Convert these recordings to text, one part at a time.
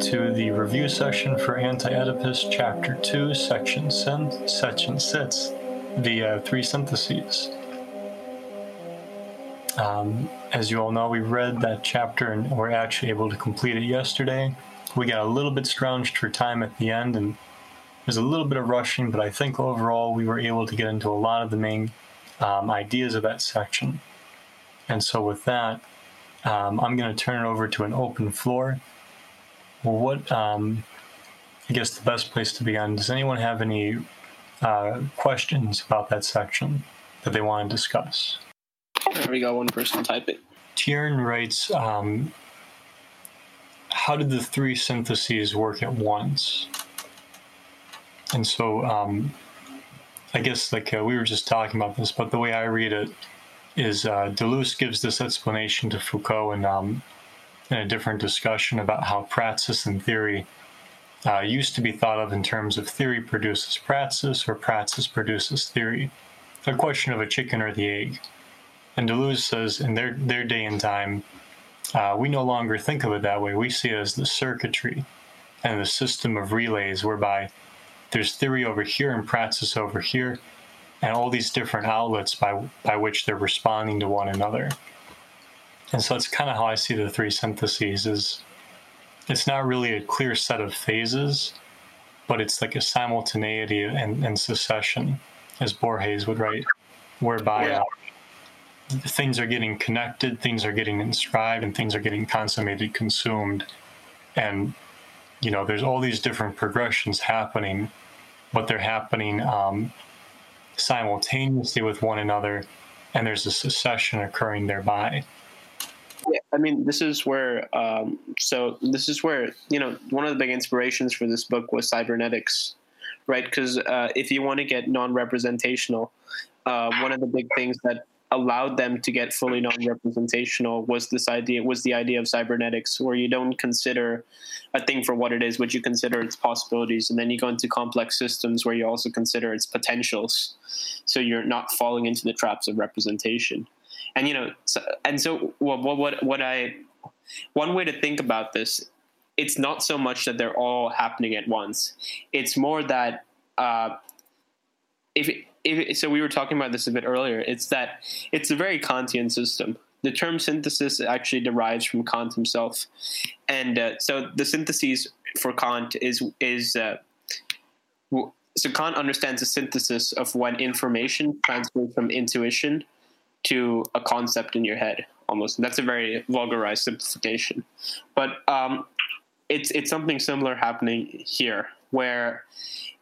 To the review session for Anti-Oedipus Chapter 2, Section, Section 6, the uh, three syntheses. Um, as you all know, we read that chapter and were actually able to complete it yesterday. We got a little bit scrounged for time at the end, and there's a little bit of rushing, but I think overall we were able to get into a lot of the main um, ideas of that section. And so, with that, um, I'm going to turn it over to an open floor. What, um, I guess the best place to begin, does anyone have any uh, questions about that section that they want to discuss? There we go, one person type it. Tieran writes, um, how did the three syntheses work at once? And so, um, I guess like uh, we were just talking about this, but the way I read it is uh, Deleuze gives this explanation to Foucault in, um, in a different discussion about how praxis and theory uh, used to be thought of in terms of theory produces praxis or praxis produces theory, a question of a chicken or the egg. And Deleuze says in their, their day and time, uh, we no longer think of it that way. We see it as the circuitry and the system of relays whereby there's theory over here and praxis over here, and all these different outlets by by which they're responding to one another. And so it's kind of how I see the three syntheses is it's not really a clear set of phases, but it's like a simultaneity and, and succession, as Borges would write, whereby yeah. uh, things are getting connected, things are getting inscribed, and things are getting consummated, consumed. And, you know, there's all these different progressions happening, but they're happening um, simultaneously with one another, and there's a succession occurring thereby. Yeah, I mean, this is where, um, so this is where, you know, one of the big inspirations for this book was cybernetics, right? Because uh, if you want to get non representational, uh, one of the big things that allowed them to get fully non-representational was this idea was the idea of cybernetics where you don't consider a thing for what it is but you consider its possibilities and then you go into complex systems where you also consider its potentials so you're not falling into the traps of representation and you know so, and so what, what what i one way to think about this it's not so much that they're all happening at once it's more that uh, if if, so we were talking about this a bit earlier. It's that it's a very Kantian system. The term synthesis actually derives from Kant himself, and uh, so the syntheses for Kant is is uh, so Kant understands the synthesis of when information transfers from intuition to a concept in your head. Almost, that's a very vulgarized simplification, but um, it's it's something similar happening here, where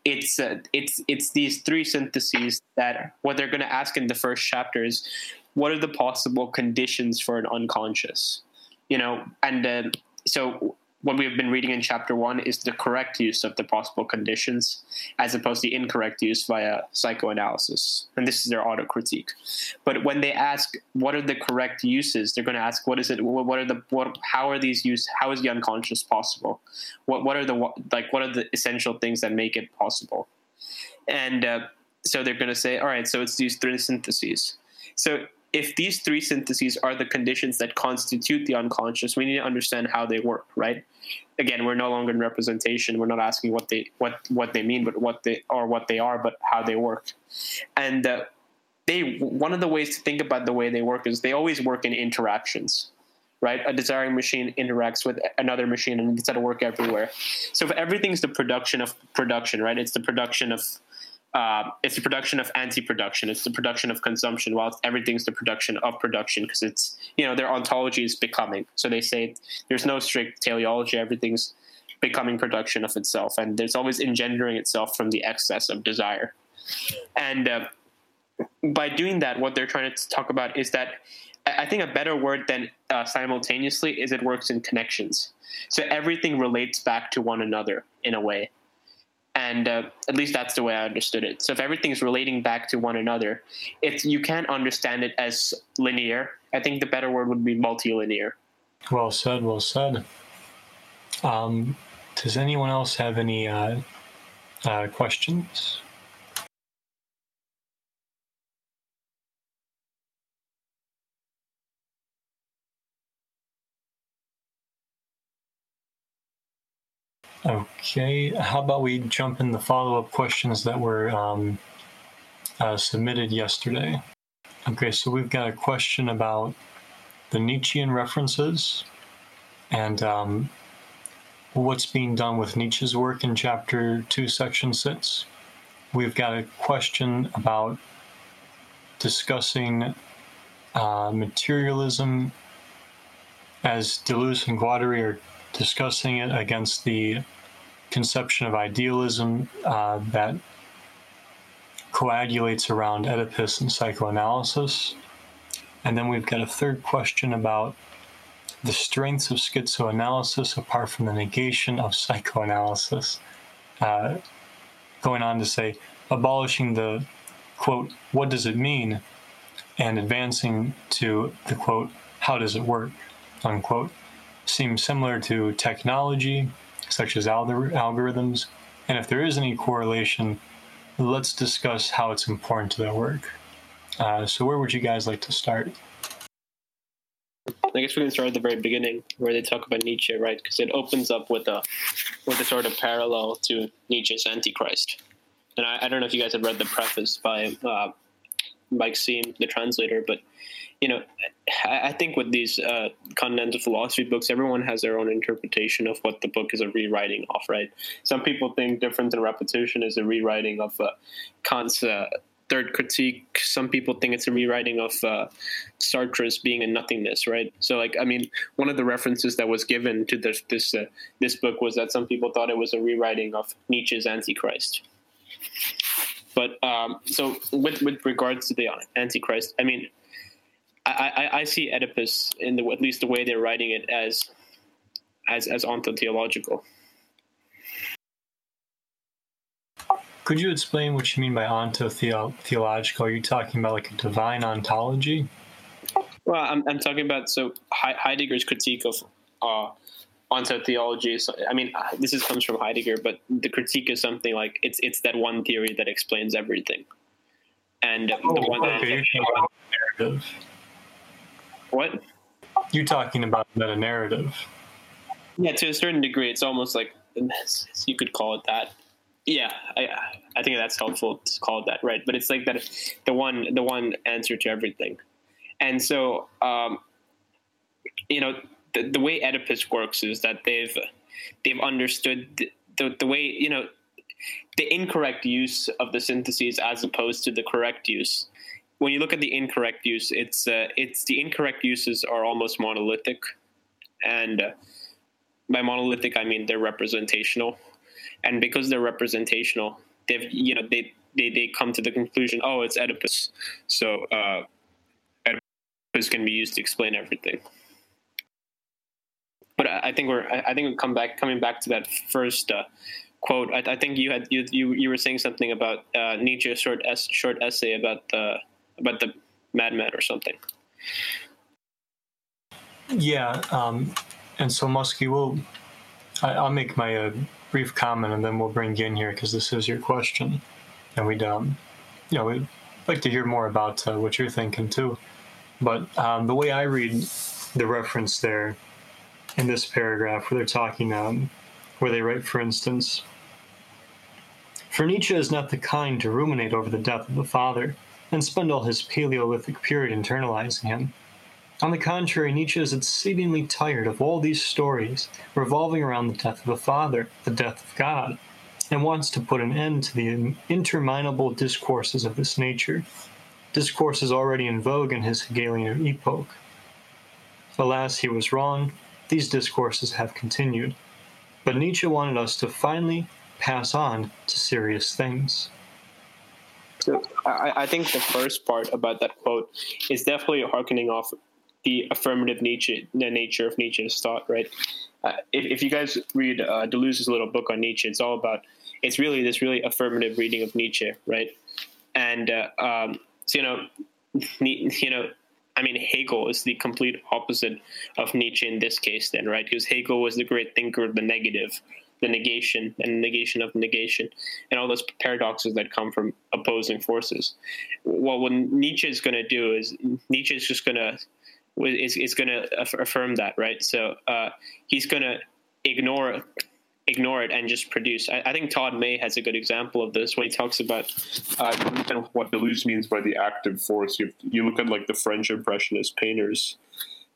it's uh, it's it's these three syntheses that what they're going to ask in the first chapter is what are the possible conditions for an unconscious you know and uh, so what we have been reading in chapter one is the correct use of the possible conditions as opposed to the incorrect use via psychoanalysis. And this is their auto critique. But when they ask what are the correct uses, they're going to ask what is it, what are the, what, how are these used, how is the unconscious possible? What, what are the, like, what are the essential things that make it possible? And uh, so they're going to say, all right, so it's these three syntheses. So if these three syntheses are the conditions that constitute the unconscious, we need to understand how they work, right? Again, we're no longer in representation. We're not asking what they what what they mean, but what they or what they are, but how they work. And uh, they one of the ways to think about the way they work is they always work in interactions right? A desiring machine interacts with another machine and gets to work everywhere. So if everything's the production of production, right? It's the production of uh, it's the production of anti-production. It's the production of consumption. While everything's the production of production, because it's you know their ontology is becoming. So they say there's no strict teleology. Everything's becoming production of itself, and there's always engendering itself from the excess of desire. And uh, by doing that, what they're trying to talk about is that I think a better word than uh, simultaneously is it works in connections. So everything relates back to one another in a way and uh, at least that's the way I understood it. So if everything's relating back to one another, if you can't understand it as linear, I think the better word would be multilinear. Well said. Well said. Um, does anyone else have any uh, uh, questions? Okay, how about we jump in the follow up questions that were um, uh, submitted yesterday? Okay, so we've got a question about the Nietzschean references and um, what's being done with Nietzsche's work in chapter 2, section 6. We've got a question about discussing uh, materialism as Deleuze and Guattari are discussing it against the conception of idealism uh, that coagulates around Oedipus and psychoanalysis. And then we've got a third question about the strengths of schizoanalysis apart from the negation of psychoanalysis. Uh, going on to say, abolishing the quote, what does it mean? And advancing to the quote, how does it work? Unquote. Seems similar to technology, such as algorithms. And if there is any correlation, let's discuss how it's important to their work. Uh, so, where would you guys like to start? I guess we can start at the very beginning, where they talk about Nietzsche, right? Because it opens up with a with a sort of parallel to Nietzsche's Antichrist. And I, I don't know if you guys have read the preface by uh, Mark Seem, the translator, but you know, I, I think with these uh, continental philosophy books, everyone has their own interpretation of what the book is a rewriting of, right? Some people think difference and repetition is a rewriting of uh, Kant's uh, third critique. Some people think it's a rewriting of uh, Sartre's being a nothingness, right? So, like, I mean, one of the references that was given to this this uh, this book was that some people thought it was a rewriting of Nietzsche's Antichrist. But um, so, with with regards to the Antichrist, I mean, I, I, I see Oedipus in the at least the way they're writing it as as as ontotheological. Could you explain what you mean by ontotheological? Are you talking about like a divine ontology? Well, I'm, I'm talking about so Heidegger's critique of uh, ontotheology. So, I mean, uh, this is, comes from Heidegger, but the critique is something like it's it's that one theory that explains everything, and oh, the one okay. that, narrative. What? You're talking about meta narrative. Yeah, to a certain degree, it's almost like you could call it that. Yeah, I I think that's helpful to call it that, right? But it's like that the one the one answer to everything, and so um, you know the, the way Oedipus works is that they've they've understood the, the, the way you know the incorrect use of the syntheses as opposed to the correct use. When you look at the incorrect use, it's uh, it's the incorrect uses are almost monolithic, and uh, by monolithic I mean they're representational, and because they're representational, they've you know they they, they come to the conclusion, oh, it's Oedipus, so uh, Oedipus can be used to explain everything. But I, think we're I think we come back coming back to that first uh, quote. I, I, think you had you, you you were saying something about uh, Nietzsche's short es- short essay about the about the madman or something. Yeah, um, and so Muskie, will I, will make my uh, brief comment and then we'll bring you in here because this is your question, and we'd um, you know we'd like to hear more about uh, what you're thinking too. But um, the way I read the reference there in this paragraph, where they're talking, um, where they write, for instance, for Nietzsche is not the kind to ruminate over the death of the father and spend all his Paleolithic period internalizing him. On the contrary, Nietzsche is exceedingly tired of all these stories revolving around the death of a father, the death of God, and wants to put an end to the interminable discourses of this nature, discourses already in vogue in his Hegelian epoch. Alas, he was wrong. These discourses have continued. But Nietzsche wanted us to finally pass on to serious things. So I, I think the first part about that quote is definitely harkening off the affirmative Nietzsche, the nature of Nietzsche's thought, right? Uh, if, if, you guys read uh, Deleuze's little book on Nietzsche, it's all about it's really this really affirmative reading of Nietzsche, right? And uh, um, so you know, you know, I mean, Hegel is the complete opposite of Nietzsche in this case, then, right? Because Hegel was the great thinker of the negative, the negation and negation of negation and all those paradoxes that come from opposing forces. Well, what Nietzsche is going to do is Nietzsche is just going to is, is going to affirm that, right? So uh, he's going to ignore ignore it and just produce. I, I, think Todd May has a good example of this when he talks about uh, what Deleuze means by the active force. You, you look at like the French Impressionist painters,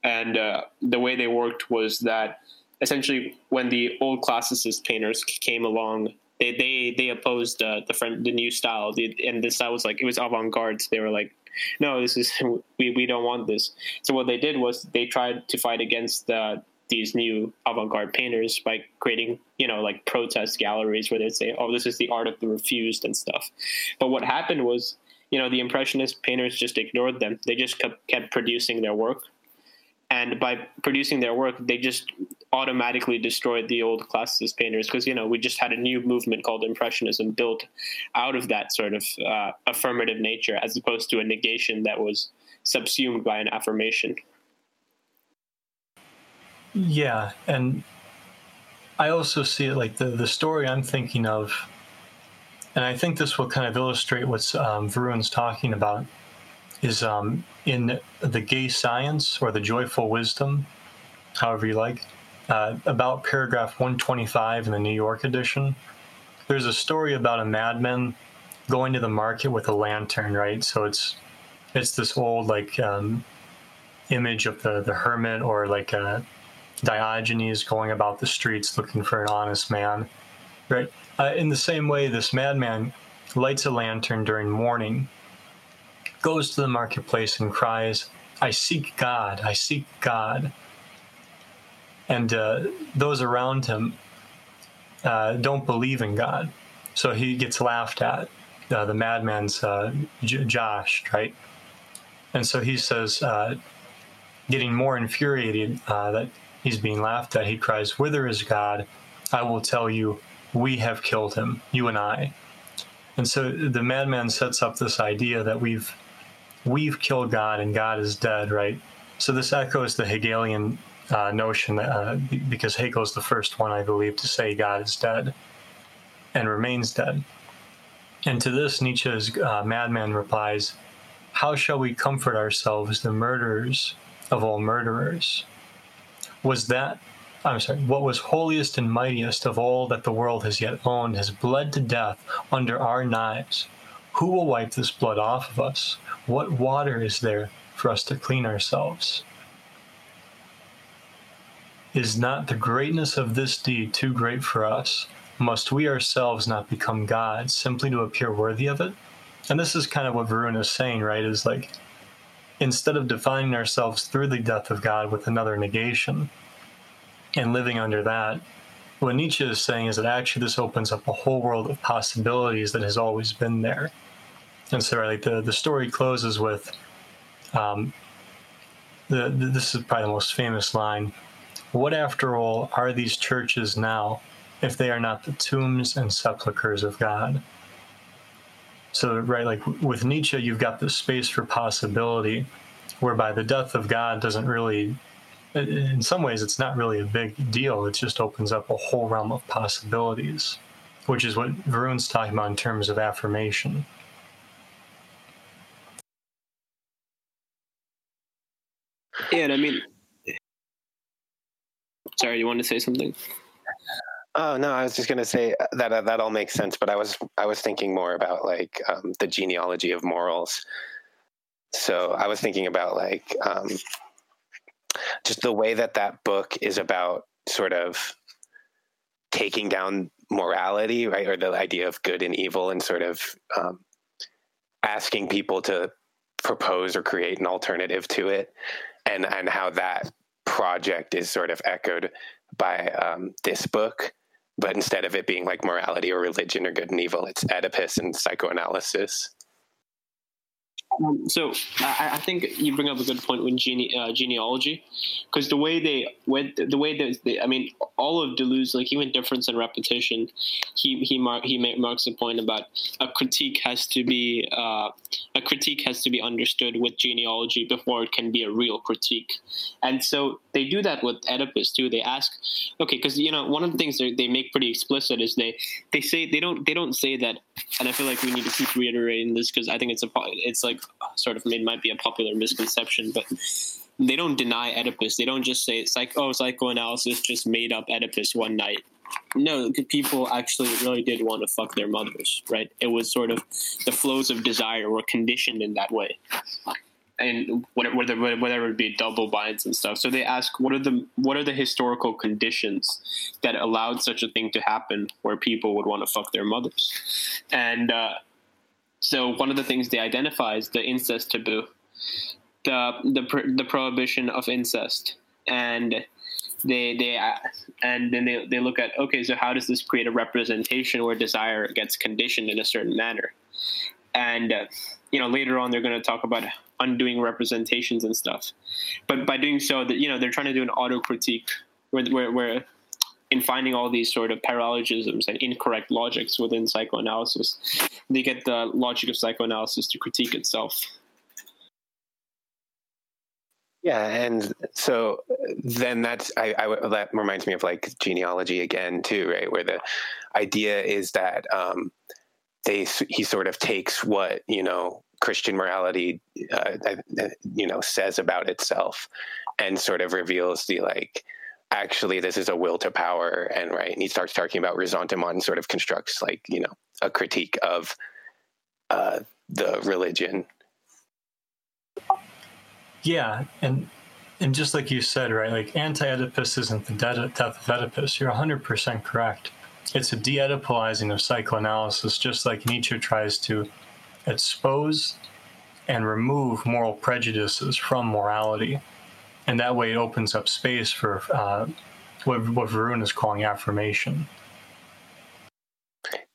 and uh, the way they worked was that essentially when the old classicist painters came along, they they they opposed uh, the friend the new style, the, and the style was like it was avant garde. So they were like, no, this is we we don't want this. So what they did was they tried to fight against the these new avant-garde painters by creating you know like protest galleries where they'd say oh this is the art of the refused and stuff. But what happened was you know the impressionist painters just ignored them. They just kept, kept producing their work. And by producing their work they just automatically destroyed the old classicist painters because you know we just had a new movement called impressionism built out of that sort of uh, affirmative nature as opposed to a negation that was subsumed by an affirmation yeah, and I also see it like the the story I'm thinking of, and I think this will kind of illustrate what um, Varun's talking about, is um, in the gay science or the joyful wisdom, however you like, uh, about paragraph 125 in the New York edition. There's a story about a madman going to the market with a lantern, right? So it's it's this old like um, image of the the hermit or like a Diogenes going about the streets looking for an honest man. Right? Uh, in the same way, this madman lights a lantern during morning, goes to the marketplace and cries, I seek God, I seek God. And uh, those around him uh, don't believe in God. So he gets laughed at. Uh, the madman's uh, J- Josh, right? And so he says, uh, getting more infuriated that He's being laughed at. He cries, Whither is God? I will tell you, we have killed him, you and I. And so the madman sets up this idea that we've we've killed God and God is dead, right? So this echoes the Hegelian uh, notion that uh, because Hegel's the first one, I believe, to say God is dead and remains dead. And to this, Nietzsche's uh, madman replies, How shall we comfort ourselves, the murderers of all murderers? Was that I'm sorry, what was holiest and mightiest of all that the world has yet owned has bled to death under our knives. Who will wipe this blood off of us? What water is there for us to clean ourselves? Is not the greatness of this deed too great for us? Must we ourselves not become gods simply to appear worthy of it? And this is kind of what Varun is saying, right? Is like instead of defining ourselves through the death of God with another negation and living under that, what Nietzsche is saying is that actually this opens up a whole world of possibilities that has always been there. And so, like the the story closes with, um, the, the this is probably the most famous line. What, after all, are these churches now, if they are not the tombs and sepulchres of God? So, right, like with Nietzsche, you've got this space for possibility, whereby the death of God doesn't really, in some ways, it's not really a big deal. It just opens up a whole realm of possibilities, which is what Varun's talking about in terms of affirmation. Yeah, and I mean, sorry, you wanted to say something? Oh no, I was just going to say uh, that uh, that all makes sense, but I was I was thinking more about like um, the genealogy of morals. So I was thinking about like um, just the way that that book is about sort of taking down morality, right, or the idea of good and evil, and sort of um, asking people to propose or create an alternative to it, and and how that project is sort of echoed by um, this book but instead of it being like morality or religion or good and evil, it's Oedipus and psychoanalysis. Um, so I, I, think you bring up a good point with gene, uh, genealogy, because the way they went, the way that they, I mean, all of Deleuze, like even difference and repetition, he he mar- he marks a point about a critique has to be uh, a critique has to be understood with genealogy before it can be a real critique, and so they do that with Oedipus too. They ask, okay, because you know one of the things they make pretty explicit is they they say they don't they don't say that, and I feel like we need to keep reiterating this because I think it's a it's like sort of it might be a popular misconception, but they don't deny Oedipus. They don't just say it's like, oh, psychoanalysis just made up Oedipus one night. no, people actually really did want to fuck their mothers, right? It was sort of the flows of desire were conditioned in that way, and whatever whatever it be double binds and stuff. So they ask, what are the what are the historical conditions that allowed such a thing to happen, where people would want to fuck their mothers, and uh, so one of the things they identify is the incest taboo, the the the prohibition of incest, and they they and then they, they look at okay so how does this create a representation where desire gets conditioned in a certain manner? And uh, you know later on they're going to talk about undoing representations and stuff. But by doing so that you know they're trying to do an auto critique where, where, where in finding all these sort of paralogisms and incorrect logics within psychoanalysis they get the logic of psychoanalysis to critique itself yeah, and so then that's I, I, that reminds me of like genealogy again too, right? Where the idea is that um, they he sort of takes what you know Christian morality uh, you know says about itself and sort of reveals the like actually this is a will to power and right and he starts talking about ressentiment and sort of constructs like you know a critique of uh, the religion yeah, and and just like you said, right? Like anti-Oedipus isn't the death of Oedipus. You're 100% correct. It's a de-Oedipalizing of psychoanalysis, just like Nietzsche tries to expose and remove moral prejudices from morality, and that way it opens up space for uh, what, what Varun is calling affirmation.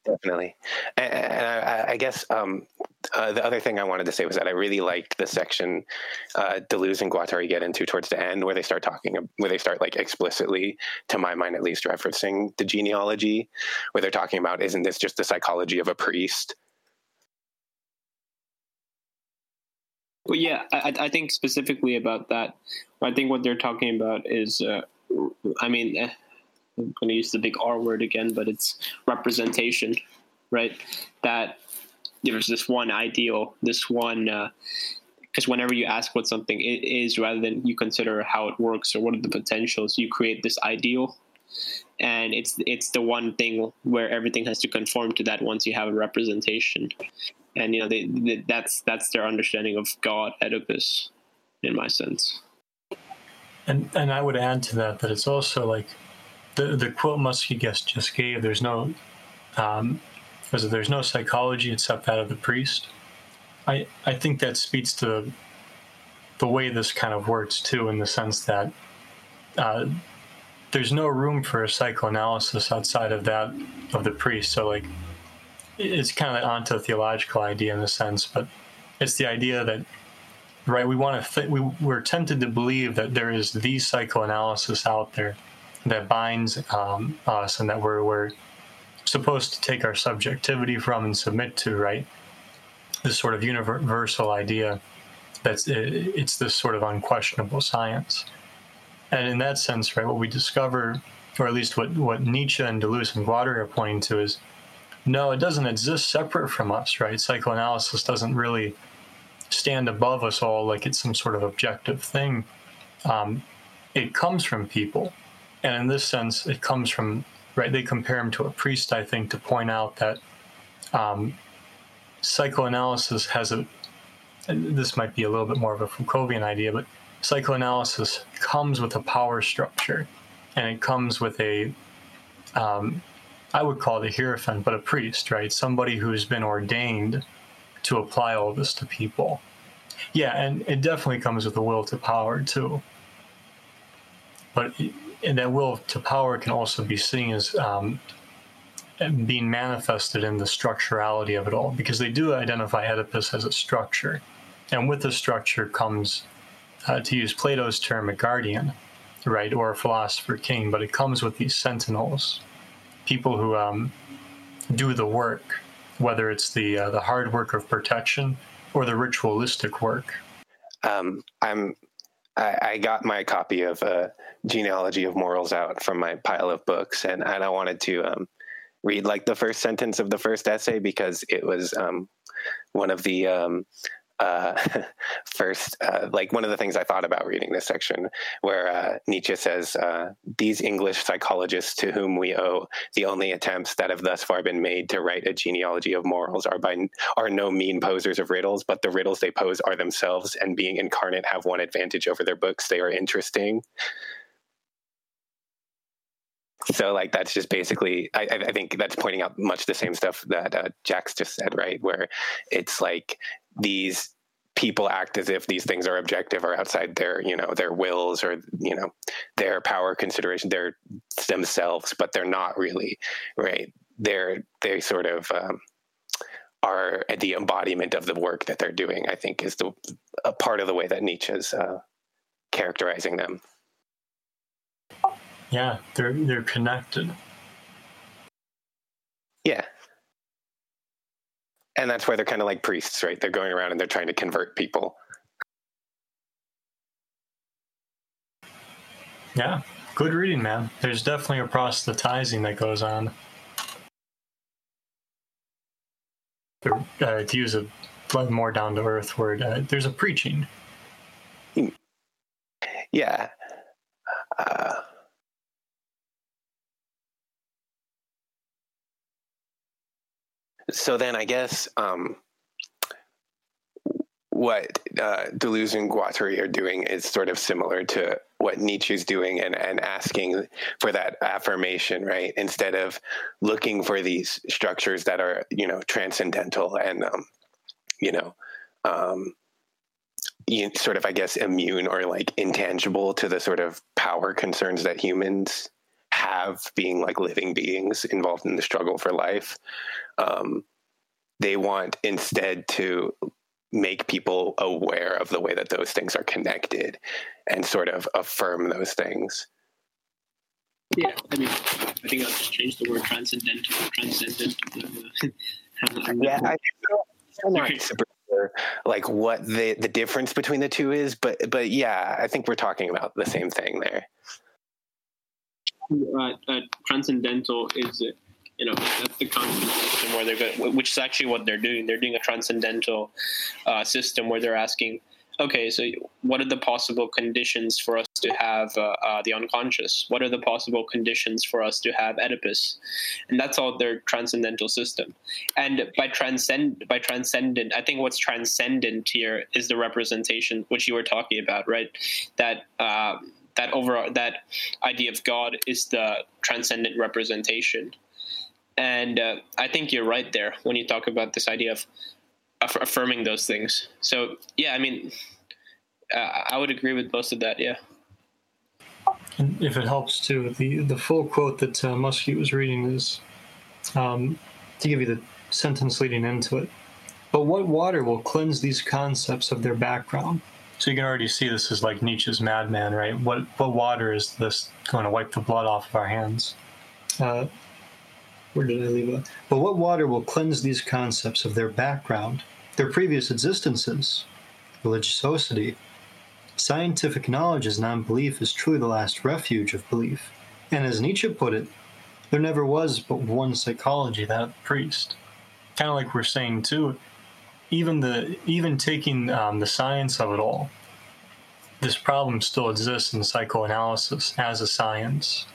Definitely, and, I, I, guess um, uh, the other thing I wanted to say was that I really liked the section uh, Deleuze and Guattari get into towards the end, where they start talking, where they start like explicitly, to my mind at least, referencing the genealogy, where they're talking about, isn't this just the psychology of a priest? Well, yeah, I, I think specifically about that. I think what they're talking about is, uh, I mean, eh, I'm going to use the big R word again, but it's representation, right? That there's this one ideal, this one, because uh, whenever you ask what something is, rather than you consider how it works or what are the potentials, you create this ideal, and it's it's the one thing where everything has to conform to that once you have a representation, and you know they, they, that's that's their understanding of God, Oedipus, in my sense. And and I would add to that that it's also like the the quote Muskie guest just gave. There's no um, because there's no psychology except that of the priest. I I think that speaks to the way this kind of works too, in the sense that uh, there's no room for a psychoanalysis outside of that of the priest. So like it's kind of an onto-theological idea in a sense, but it's the idea that right we want to th- we we're tempted to believe that there is the psychoanalysis out there that binds um, us and that we're we're supposed to take our subjectivity from and submit to, right? This sort of universal idea that's it's this sort of unquestionable science. And in that sense, right, what we discover, or at least what, what Nietzsche and Deleuze and Guattari are pointing to is no, it doesn't exist separate from us, right? Psychoanalysis doesn't really stand above us all like it's some sort of objective thing. Um, it comes from people. And in this sense, it comes from right? They compare him to a priest, I think, to point out that um, psychoanalysis has a. this might be a little bit more of a Foucauldian idea, but psychoanalysis comes with a power structure, and it comes with a. Um, I would call it a hierophant, but a priest, right? Somebody who's been ordained to apply all this to people. Yeah, and it definitely comes with a will to power too. But and that will to power can also be seen as um, being manifested in the structurality of it all, because they do identify Oedipus as a structure, and with the structure comes, uh, to use Plato's term, a guardian, right, or a philosopher king. But it comes with these sentinels, people who um, do the work, whether it's the uh, the hard work of protection or the ritualistic work. Um, I'm I, I, got my copy of uh, Genealogy of Morals out from my pile of books, and, and I wanted to um, read like the first sentence of the first essay because it was um, one of the um, uh, first, uh, like one of the things I thought about reading this section, where uh, Nietzsche says, uh, "These English psychologists to whom we owe the only attempts that have thus far been made to write a genealogy of morals are by are no mean posers of riddles, but the riddles they pose are themselves, and being incarnate, have one advantage over their books: they are interesting." so like that's just basically I, I think that's pointing out much the same stuff that uh, jax just said right where it's like these people act as if these things are objective or outside their you know their wills or you know their power consideration they're themselves but they're not really right? They're they sort of um, are the embodiment of the work that they're doing i think is the a part of the way that nietzsche's uh, characterizing them. Yeah they're they're connected. Yeah and that's why they're kind of like priests, right? They're going around and they're trying to convert people. Yeah, good reading, man. There's definitely a proselytizing that goes on. Uh, to use a more down to earth word, uh, there's a preaching. Yeah. Uh, so then I guess um, what uh, Deleuze and Guattari are doing is sort of similar to what Nietzsche's doing and, and asking for that affirmation, right? Instead of looking for these structures that are, you know, transcendental and, um, you know, um, sort of, I guess, immune or like intangible to the sort of power concerns that humans have being like living beings involved in the struggle for life. Um, they want instead to make people aware of the way that those things are connected and sort of affirm those things. Yeah, I mean, I think I'll just change the word transcendental, transcendent. yeah, I, am not super sure, like what the the difference between the two is, but but yeah, I think we're talking about the same thing there. Uh, uh, transcendental is you know that's the system where they're going, which is actually what they're doing. They're doing a transcendental uh, system where they're asking, okay, so what are the possible conditions for us to have uh, uh, the unconscious? What are the possible conditions for us to have Oedipus? And that's all their transcendental system. And by transcend by transcendent, I think what's transcendent here is the representation which you were talking about, right? That. Um, that overall that idea of God is the transcendent representation, and uh, I think you're right there when you talk about this idea of aff- affirming those things. So yeah, I mean, uh, I would agree with most of that. Yeah. And if it helps too, the the full quote that uh, Muskie was reading is um, to give you the sentence leading into it. But what water will cleanse these concepts of their background? So you can already see this is like Nietzsche's madman, right? What what water is this going to wipe the blood off of our hands? Uh, where did I leave it? But what water will cleanse these concepts of their background, their previous existences, religiosity? Scientific knowledge as non belief is truly the last refuge of belief. And as Nietzsche put it, there never was but one psychology, that priest. Kind of like we're saying too, even the even taking um, the science of it all, this problem still exists in psychoanalysis as a science.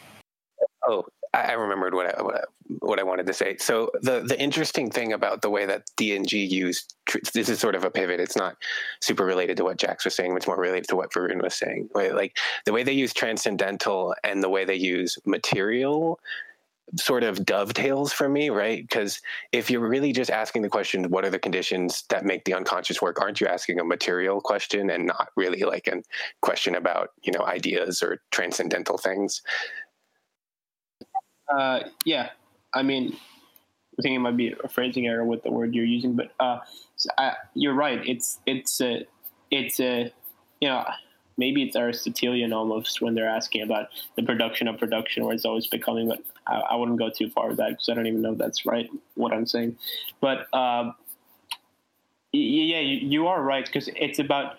Oh, I remembered what I, what I, what I wanted to say. So the the interesting thing about the way that DNG used this is sort of a pivot. It's not super related to what Jax was saying. It's more related to what Varun was saying. Like the way they use transcendental and the way they use material sort of dovetails for me, right? Because if you're really just asking the question, what are the conditions that make the unconscious work? Aren't you asking a material question and not really like a question about you know ideas or transcendental things? Uh, yeah, I mean, I think it might be a phrasing error with the word you're using, but uh, I, you're right. It's it's a it's a you know maybe it's Aristotelian almost when they're asking about the production of production, where it's always becoming. But I, I wouldn't go too far with that because I don't even know if that's right what I'm saying. But uh, yeah, you, you are right because it's about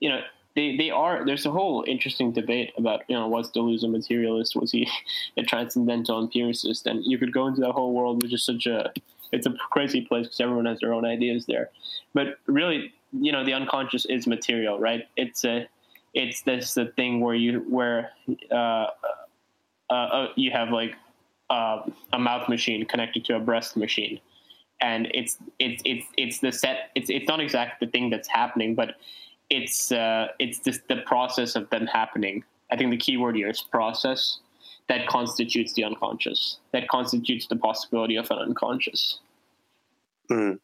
you know they, they are there's a whole interesting debate about you know was Deleuze a materialist was he a transcendental empiricist and you could go into that whole world which is such a it's a crazy place because everyone has their own ideas there but really you know the unconscious is material, right? It's a it's this the thing where you where uh, uh, uh, you have like uh, a mouth machine connected to a breast machine, and it's it's it's it's the set. It's it's not exactly the thing that's happening, but it's uh, it's just the process of them happening. I think the key word here is process. That constitutes the unconscious. That constitutes the possibility of an unconscious. Mm.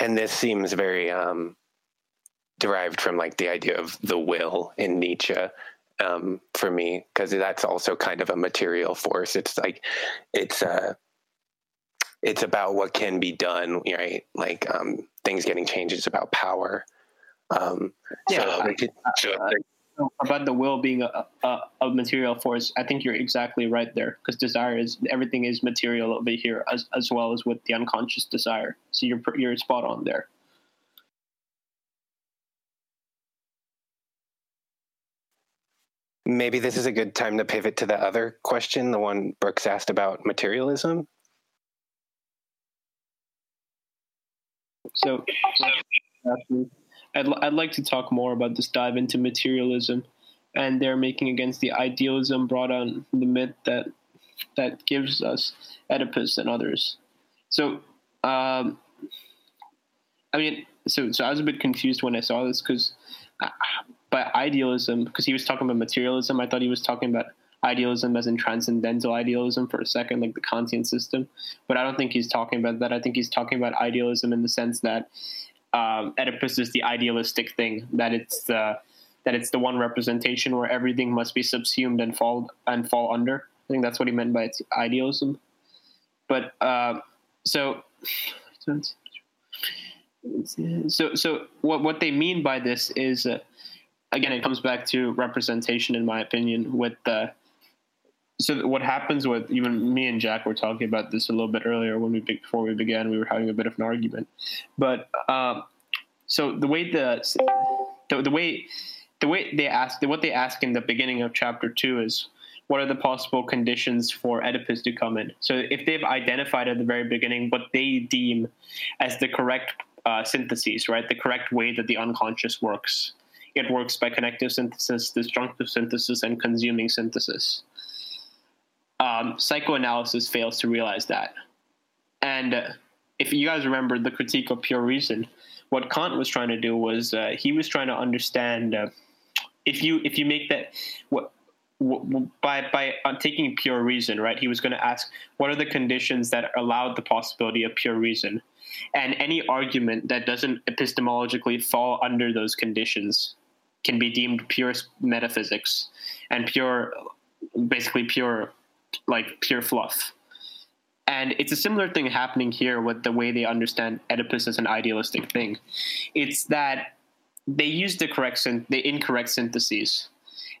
And this seems very um, derived from like the idea of the will in Nietzsche um, for me, because that's also kind of a material force. It's like it's uh, it's about what can be done, right? Like um, things getting changed. It's about power. Um, yeah, so, uh, about the will being a, a, a, material force. I think you're exactly right there because desire is everything is material over here as as well as with the unconscious desire. So you're you're spot on there. Maybe this is a good time to pivot to the other question, the one Brooks asked about materialism. So, I'd, I'd like to talk more about this dive into materialism and they're making against the idealism brought on the myth that that gives us Oedipus and others. So, um, I mean, so so I was a bit confused when I saw this because by idealism, because he was talking about materialism, I thought he was talking about idealism as in transcendental idealism for a second, like the Kantian system. But I don't think he's talking about that. I think he's talking about idealism in the sense that um, Oedipus is the idealistic thing, that it's the that it's the one representation where everything must be subsumed and fall and fall under. I think that's what he meant by its idealism. But uh, so. So, so what what they mean by this is uh, again, it comes back to representation, in my opinion. With the so what happens with even me and Jack were talking about this a little bit earlier when we before we began, we were having a bit of an argument. But um, so the way the, the the way the way they ask what they ask in the beginning of chapter two is what are the possible conditions for Oedipus to come in? So if they've identified at the very beginning what they deem as the correct uh, syntheses, right, the correct way that the unconscious works, it works by connective synthesis, disjunctive synthesis, and consuming synthesis. Um, psychoanalysis fails to realize that. And uh, if you guys remember the critique of pure reason, what Kant was trying to do was uh, he was trying to understand uh, if you if you make that what by by uh, taking pure reason, right? He was going to ask what are the conditions that allowed the possibility of pure reason, and any argument that doesn't epistemologically fall under those conditions can be deemed pure metaphysics and pure, basically pure, like pure fluff. And it's a similar thing happening here with the way they understand Oedipus as an idealistic thing. It's that they use the correct, the incorrect syntheses,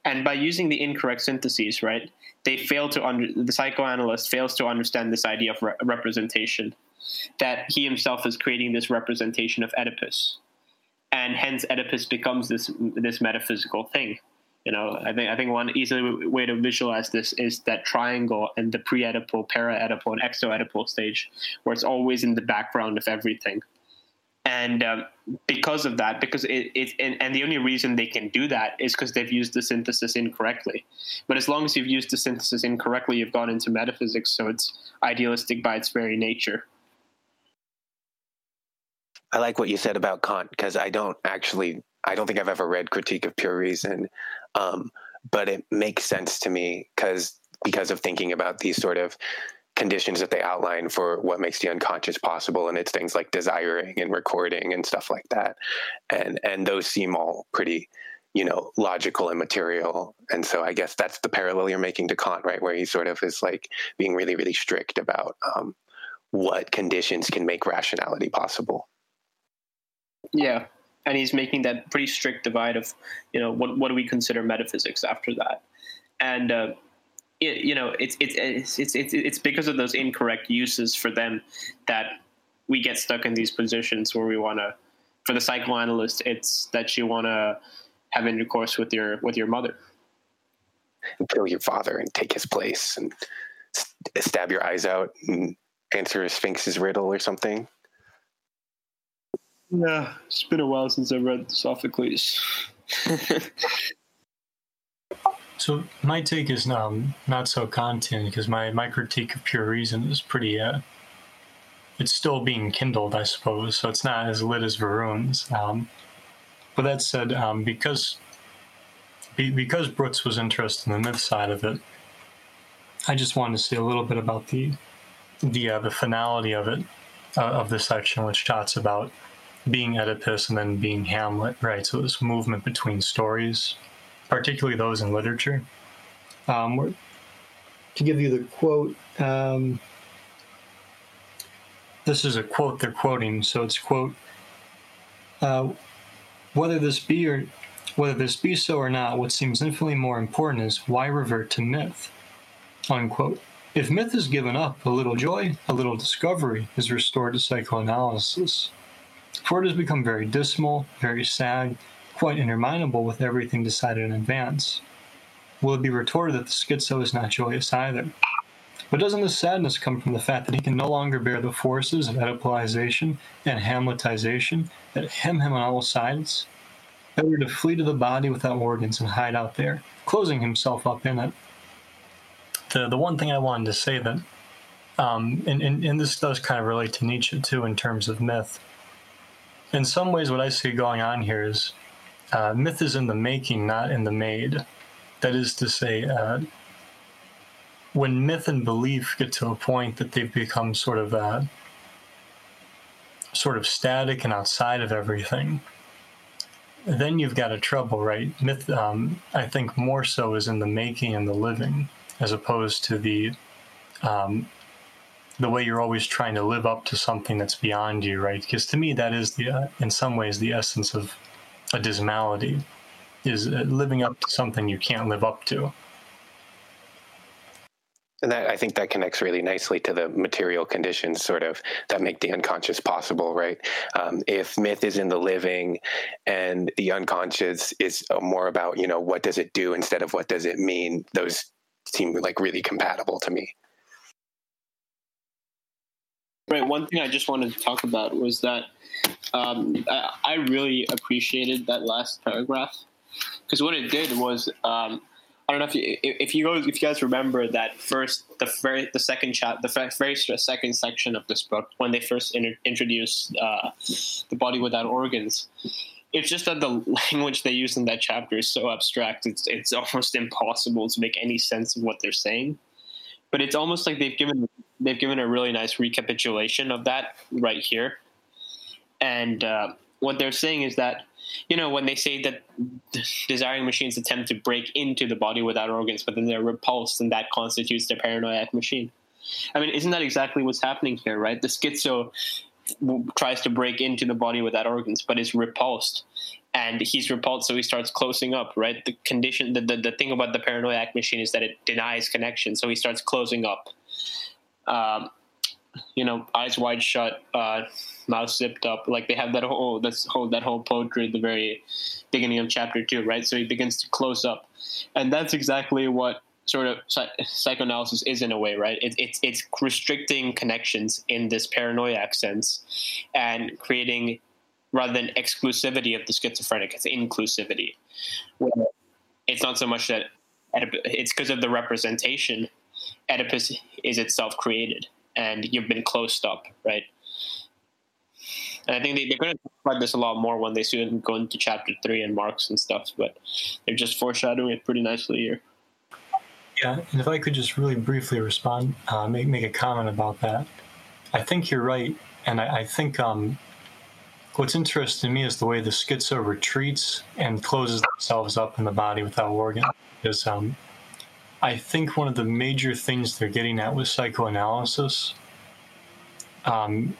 and by using the incorrect syntheses, right, they fail to under the psychoanalyst fails to understand this idea of re- representation, that he himself is creating this representation of Oedipus and hence Oedipus becomes this this metaphysical thing. You know, I think I think one easy way to visualize this is that triangle and the pre-Oedipal, para-Oedipal, and exo-Oedipal stage, where it's always in the background of everything. And um, because of that, because it, it and, and the only reason they can do that is because they've used the synthesis incorrectly. But as long as you've used the synthesis incorrectly, you've gone into metaphysics, so it's idealistic by its very nature. I like what you said about Kant because I don't actually, I don't think I've ever read Critique of Pure Reason, um, but it makes sense to me because because of thinking about these sort of conditions that they outline for what makes the unconscious possible, and it's things like desiring and recording and stuff like that, and and those seem all pretty you know logical and material. And so i guess that's the parallel you're making to kant right? Where he sort of is like being really really strict about um, what conditions can make rationality possible yeah, and he's making that pretty strict divide of, you know, what what do we consider metaphysics after that, and uh, it, you know, it's, it's it's it's it's because of those incorrect uses for them that we get stuck in these positions where we want to. For the psychoanalyst, it's that you want to have intercourse with your with your mother, and kill your father and take his place and stab your eyes out and answer a sphinx's riddle or something. Yeah, it's been a while since I read Sophocles. So my take is um, not so content because my, my critique of pure reason is pretty. Uh, it's still being kindled, I suppose. So it's not as lit as Varun's. Um, but that said, um, because be, because Brooks was interested in the myth side of it, I just wanted to say a little bit about the the uh, the finality of it uh, of the section, which talks about being Oedipus and then being Hamlet, right? So this movement between stories particularly those in literature. Um, to give you the quote, um, this is a quote they're quoting, so it's quote. Uh, whether this be or whether this be so or not, what seems infinitely more important is why revert to myth. Unquote. If myth is given up, a little joy, a little discovery is restored to psychoanalysis. For it has become very dismal, very sad, quite interminable with everything decided in advance. Will it be retorted that the schizo is not joyous either? But doesn't this sadness come from the fact that he can no longer bear the forces of Oedipalization and Hamletization that hem him on all sides? Better to flee to the body without organs and hide out there, closing himself up in it. The, the one thing I wanted to say that, um, and, and, and this does kind of relate to Nietzsche too in terms of myth. In some ways, what I see going on here is uh, myth is in the making, not in the made. That is to say, uh, when myth and belief get to a point that they've become sort of uh, sort of static and outside of everything, then you've got a trouble, right? Myth, um, I think, more so is in the making and the living, as opposed to the um, the way you're always trying to live up to something that's beyond you, right? Because to me, that is the, uh, in some ways, the essence of a dismality is uh, living up to something you can't live up to. And that I think that connects really nicely to the material conditions, sort of that make the unconscious possible, right? Um, if myth is in the living, and the unconscious is more about you know what does it do instead of what does it mean, those seem like really compatible to me. Right. One thing I just wanted to talk about was that um, I, I, really appreciated that last paragraph because what it did was um, I don't know if you if you guys if you guys remember that first the very the second chat the very second section of this book when they first inter- introduced uh, the body without organs. It's just that the language they use in that chapter is so abstract. It's it's almost impossible to make any sense of what they're saying but it's almost like they've given they've given a really nice recapitulation of that right here. And uh, what they're saying is that you know when they say that desiring machines attempt to break into the body without organs, but then they're repulsed, and that constitutes the paranoiac machine. I mean, isn't that exactly what's happening here, right? The schizo tries to break into the body without organs, but is repulsed and he's repulsed, so he starts closing up. Right, the condition, the, the, the thing about the paranoiac machine is that it denies connection, so he starts closing up. Um, you know, eyes wide shut, uh, mouth zipped up. Like they have that whole this whole that whole poetry at the very beginning of chapter two, right? So he begins to close up, and that's exactly what sort of psychoanalysis is in a way, right? It, it's it's restricting connections in this paranoiac sense, and creating rather than exclusivity of the schizophrenic, it's inclusivity. It's not so much that it's because of the representation. Oedipus is itself created, and you've been closed up, right? And I think they, are going to talk about this a lot more when they soon go into chapter three and Marx and stuff, but they're just foreshadowing it pretty nicely here. Yeah, and if I could just really briefly respond, uh, make make a comment about that. I think you're right, and I, I think um, What's interesting to me is the way the schizo retreats and closes themselves up in the body without organ. Because um, I think one of the major things they're getting at with psychoanalysis um,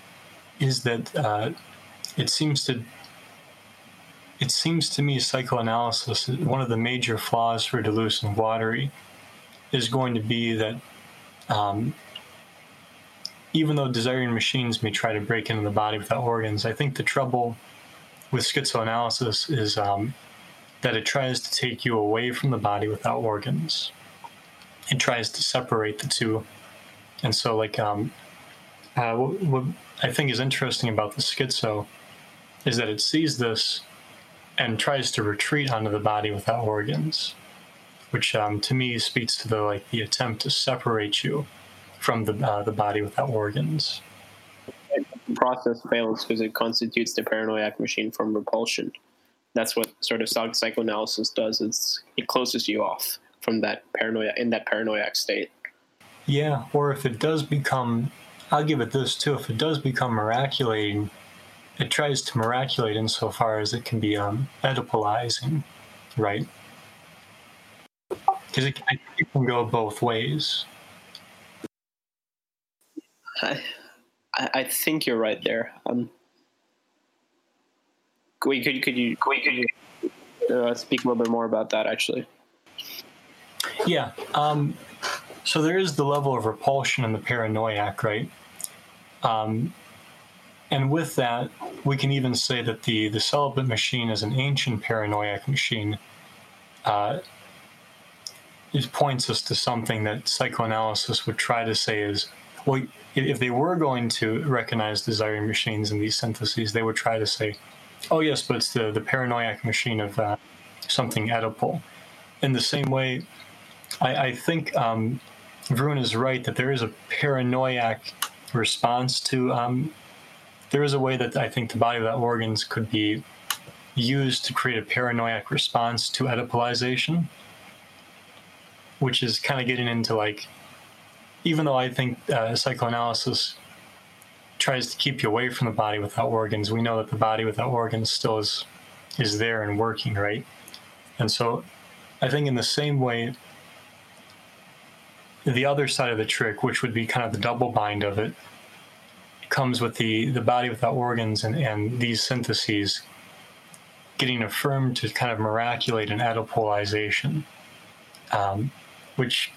is that uh, it seems to it seems to me psychoanalysis one of the major flaws for Deleuze and Guattari is going to be that um, even though desiring machines may try to break into the body without organs, I think the trouble with schizoanalysis is um, that it tries to take you away from the body without organs. It tries to separate the two. And so, like, um, uh, what, what I think is interesting about the schizo is that it sees this and tries to retreat onto the body without organs, which um, to me speaks to the like the attempt to separate you from the uh, the body without organs. The process fails because it constitutes the paranoiac machine from repulsion. That's what sort of psychoanalysis does. It's it closes you off from that paranoia in that paranoiac state. Yeah, or if it does become, I'll give it this too. If it does become miraculating, it tries to miraculate insofar as it can be um, Oedipalizing, right? Because it, it, can go both ways. I, I think you're right there. Um, could, you, could, could you, could you uh, speak a little bit more about that, actually? Yeah. Um, so there is the level of repulsion in the paranoiac, right? Um, and with that, we can even say that the, the celibate machine is an ancient paranoiac machine. Uh, it points us to something that psychoanalysis would try to say is well, if they were going to recognize desiring machines in these syntheses, they would try to say, oh, yes, but it's the, the paranoiac machine of uh, something Oedipal. In the same way, I, I think um, is right that there is a paranoiac response to um, there is a way that I think the body without organs could be used to create a paranoiac response to Oedipalization, which is kind of getting into like, even though I think uh, psychoanalysis tries to keep you away from the body without organs, we know that the body without organs still is is there and working, right? And so, I think in the same way, the other side of the trick, which would be kind of the double bind of it, comes with the, the body without organs and, and these syntheses getting affirmed to kind of miraculate an Oedipalization, um, which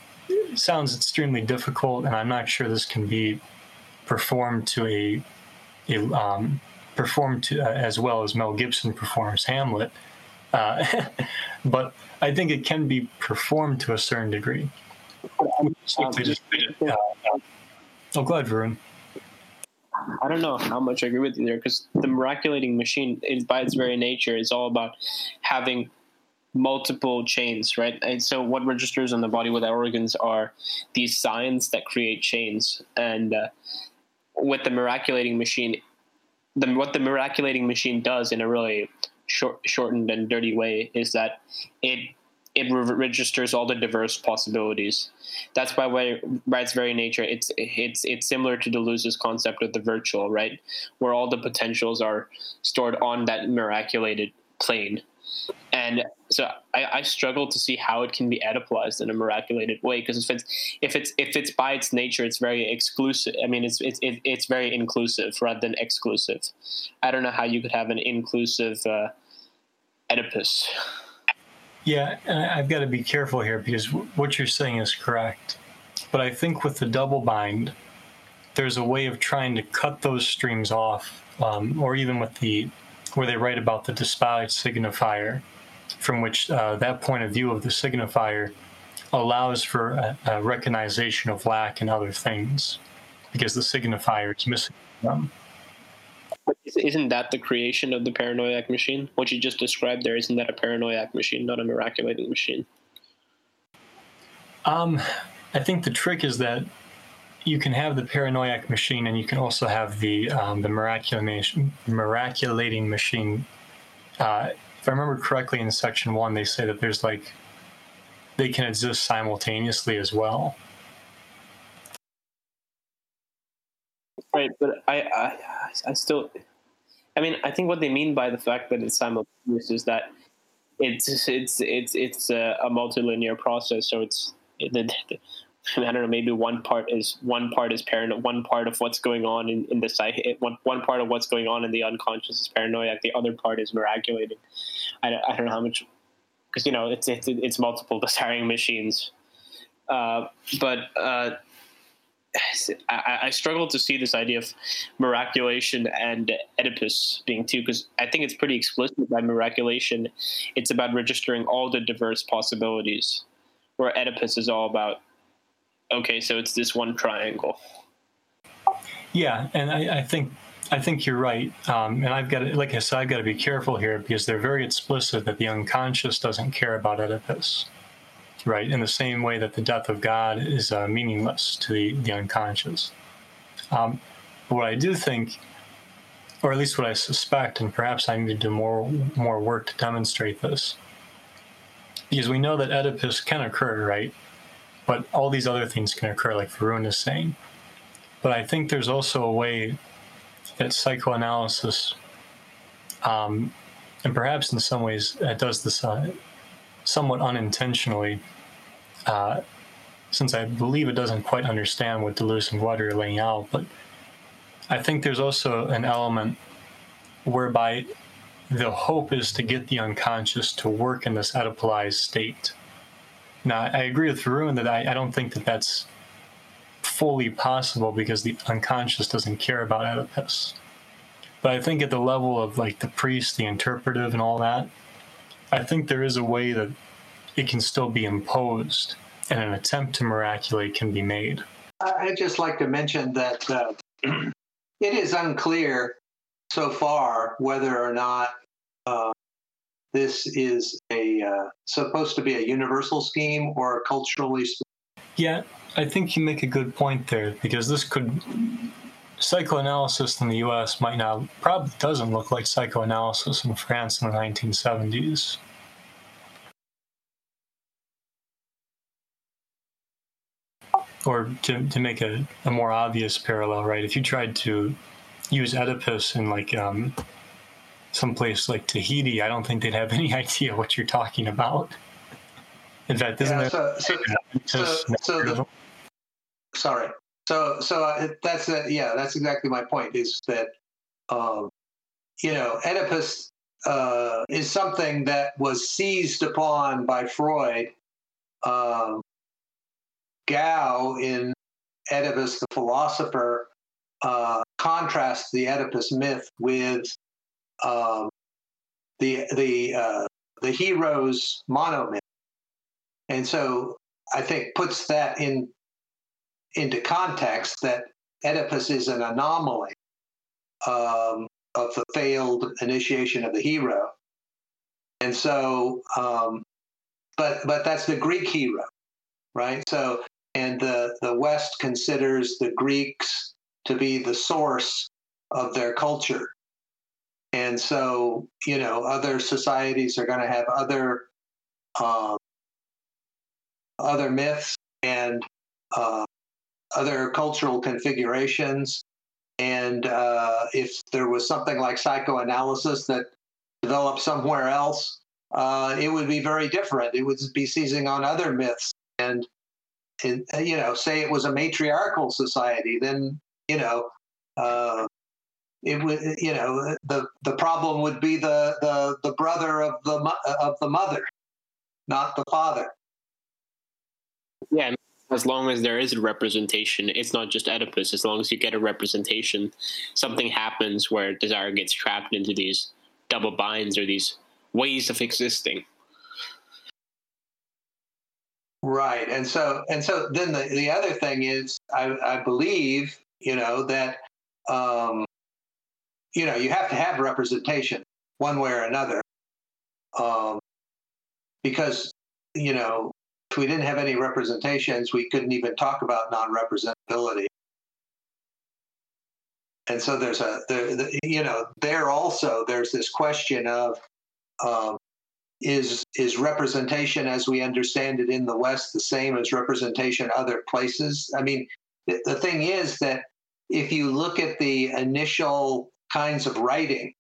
sounds extremely difficult, and I'm not sure this can be performed to a, a um, performed to, uh, as well as Mel Gibson performs Hamlet. Uh, but I think it can be performed to a certain degree. Um, just, uh, oh, go ahead, Varun. I don't know how much I agree with you there because the miraculating machine, is by its very nature, is all about having multiple chains, right? And so, what registers on the body with our organs are these signs that create chains. And uh, with the miraculating machine, the, what the miraculating machine does in a really short, shortened and dirty way is that it it re- registers all the diverse possibilities. That's by way, by its very nature, it's it's it's similar to Deleuze's concept of the virtual, right, where all the potentials are stored on that miraculated plane. And so I, I struggle to see how it can be Oedipalized in a miraculated way because if it's if it's if it's by its nature, it's very exclusive. I mean, it's it's it's very inclusive rather than exclusive. I don't know how you could have an inclusive uh, Oedipus. Yeah, and I've got to be careful here because what you're saying is correct. But I think with the double bind, there's a way of trying to cut those streams off, um, or even with the where they write about the despotic signifier, from which uh, that point of view of the signifier allows for a, a recognition of lack and other things, because the signifier is missing them. Isn't that the creation of the paranoiac machine? What you just described there, isn't that a paranoiac machine, not a miraculating machine? Um, I think the trick is that you can have the paranoiac machine, and you can also have the um, the miraculating miraculating machine. Uh, if I remember correctly, in section one, they say that there's like they can exist simultaneously as well. Right, but I, I, I still, I mean, I think what they mean by the fact that it's simultaneous is that it's it's it's it's a, a multilinear process. So it's the, the, I don't know. Maybe one part is one part is paranoid. One part of what's going on in, in the psyche. One one part of what's going on in the unconscious is paranoiac. The other part is miraculating. I I don't know how much because you know it's it's it's multiple desiring machines. Uh, but uh, I, I, struggle to see this idea of miraculation and Oedipus being two because I think it's pretty explicit by miraculation. It's about registering all the diverse possibilities, where Oedipus is all about okay, so it's this one triangle. Yeah, and I, I think I think you're right, um, and I've got to, like I said, I've got to be careful here because they're very explicit that the unconscious doesn't care about Oedipus, right? In the same way that the death of God is uh, meaningless to the the unconscious. Um, what I do think, or at least what I suspect, and perhaps I need to do more more work to demonstrate this, because we know that Oedipus can occur, right? But all these other things can occur, like Varun is saying. But I think there's also a way that psychoanalysis, um, and perhaps in some ways it does this uh, somewhat unintentionally, uh, since I believe it doesn't quite understand what Deleuze and Guattari are laying out. But I think there's also an element whereby the hope is to get the unconscious to work in this Oedipalized state. Now, I agree with Varun that I, I don't think that that's fully possible because the unconscious doesn't care about Oedipus. But I think at the level of like the priest, the interpretive, and all that, I think there is a way that it can still be imposed and an attempt to miraculate can be made. I'd just like to mention that uh, it is unclear so far whether or not uh, this is a uh, supposed to be a universal scheme or a culturally. Yeah, I think you make a good point there because this could psychoanalysis in the U.S. might not probably doesn't look like psychoanalysis in France in the 1970s. Or to, to make a, a more obvious parallel, right? If you tried to use Oedipus in like um, someplace like Tahiti, I don't think they'd have any idea what you're talking about. In fact, isn't Yeah, so, so, so, so the, sorry. So, so that's uh, yeah, that's exactly my point. Is that um, you know Oedipus uh, is something that was seized upon by Freud. Um, Goux in Oedipus the philosopher uh, contrasts the Oedipus myth with um, the the uh, the hero's monomyth, and so I think puts that in into context that Oedipus is an anomaly um, of the failed initiation of the hero, and so um, but but that's the Greek hero, right? So and the the West considers the Greeks to be the source of their culture and so you know other societies are going to have other um, other myths and uh, other cultural configurations. And uh, if there was something like psychoanalysis that developed somewhere else uh, it would be very different. It would be seizing on other myths and, and you know say it was a matriarchal society then you know uh, it would you know the the problem would be the the the brother of the of the mother not the father. Yeah, as long as there is a representation, it's not just Oedipus. As long as you get a representation, something happens where desire gets trapped into these double binds or these ways of existing. right and so and so then the, the other thing is i i believe you know that um you know you have to have representation one way or another um because you know if we didn't have any representations we couldn't even talk about non-representability. And so there's a the, you know there also there's this question of um, is is representation as we understand it in the west the same as representation other places? I mean the, the thing is that if you look at the initial kinds of writing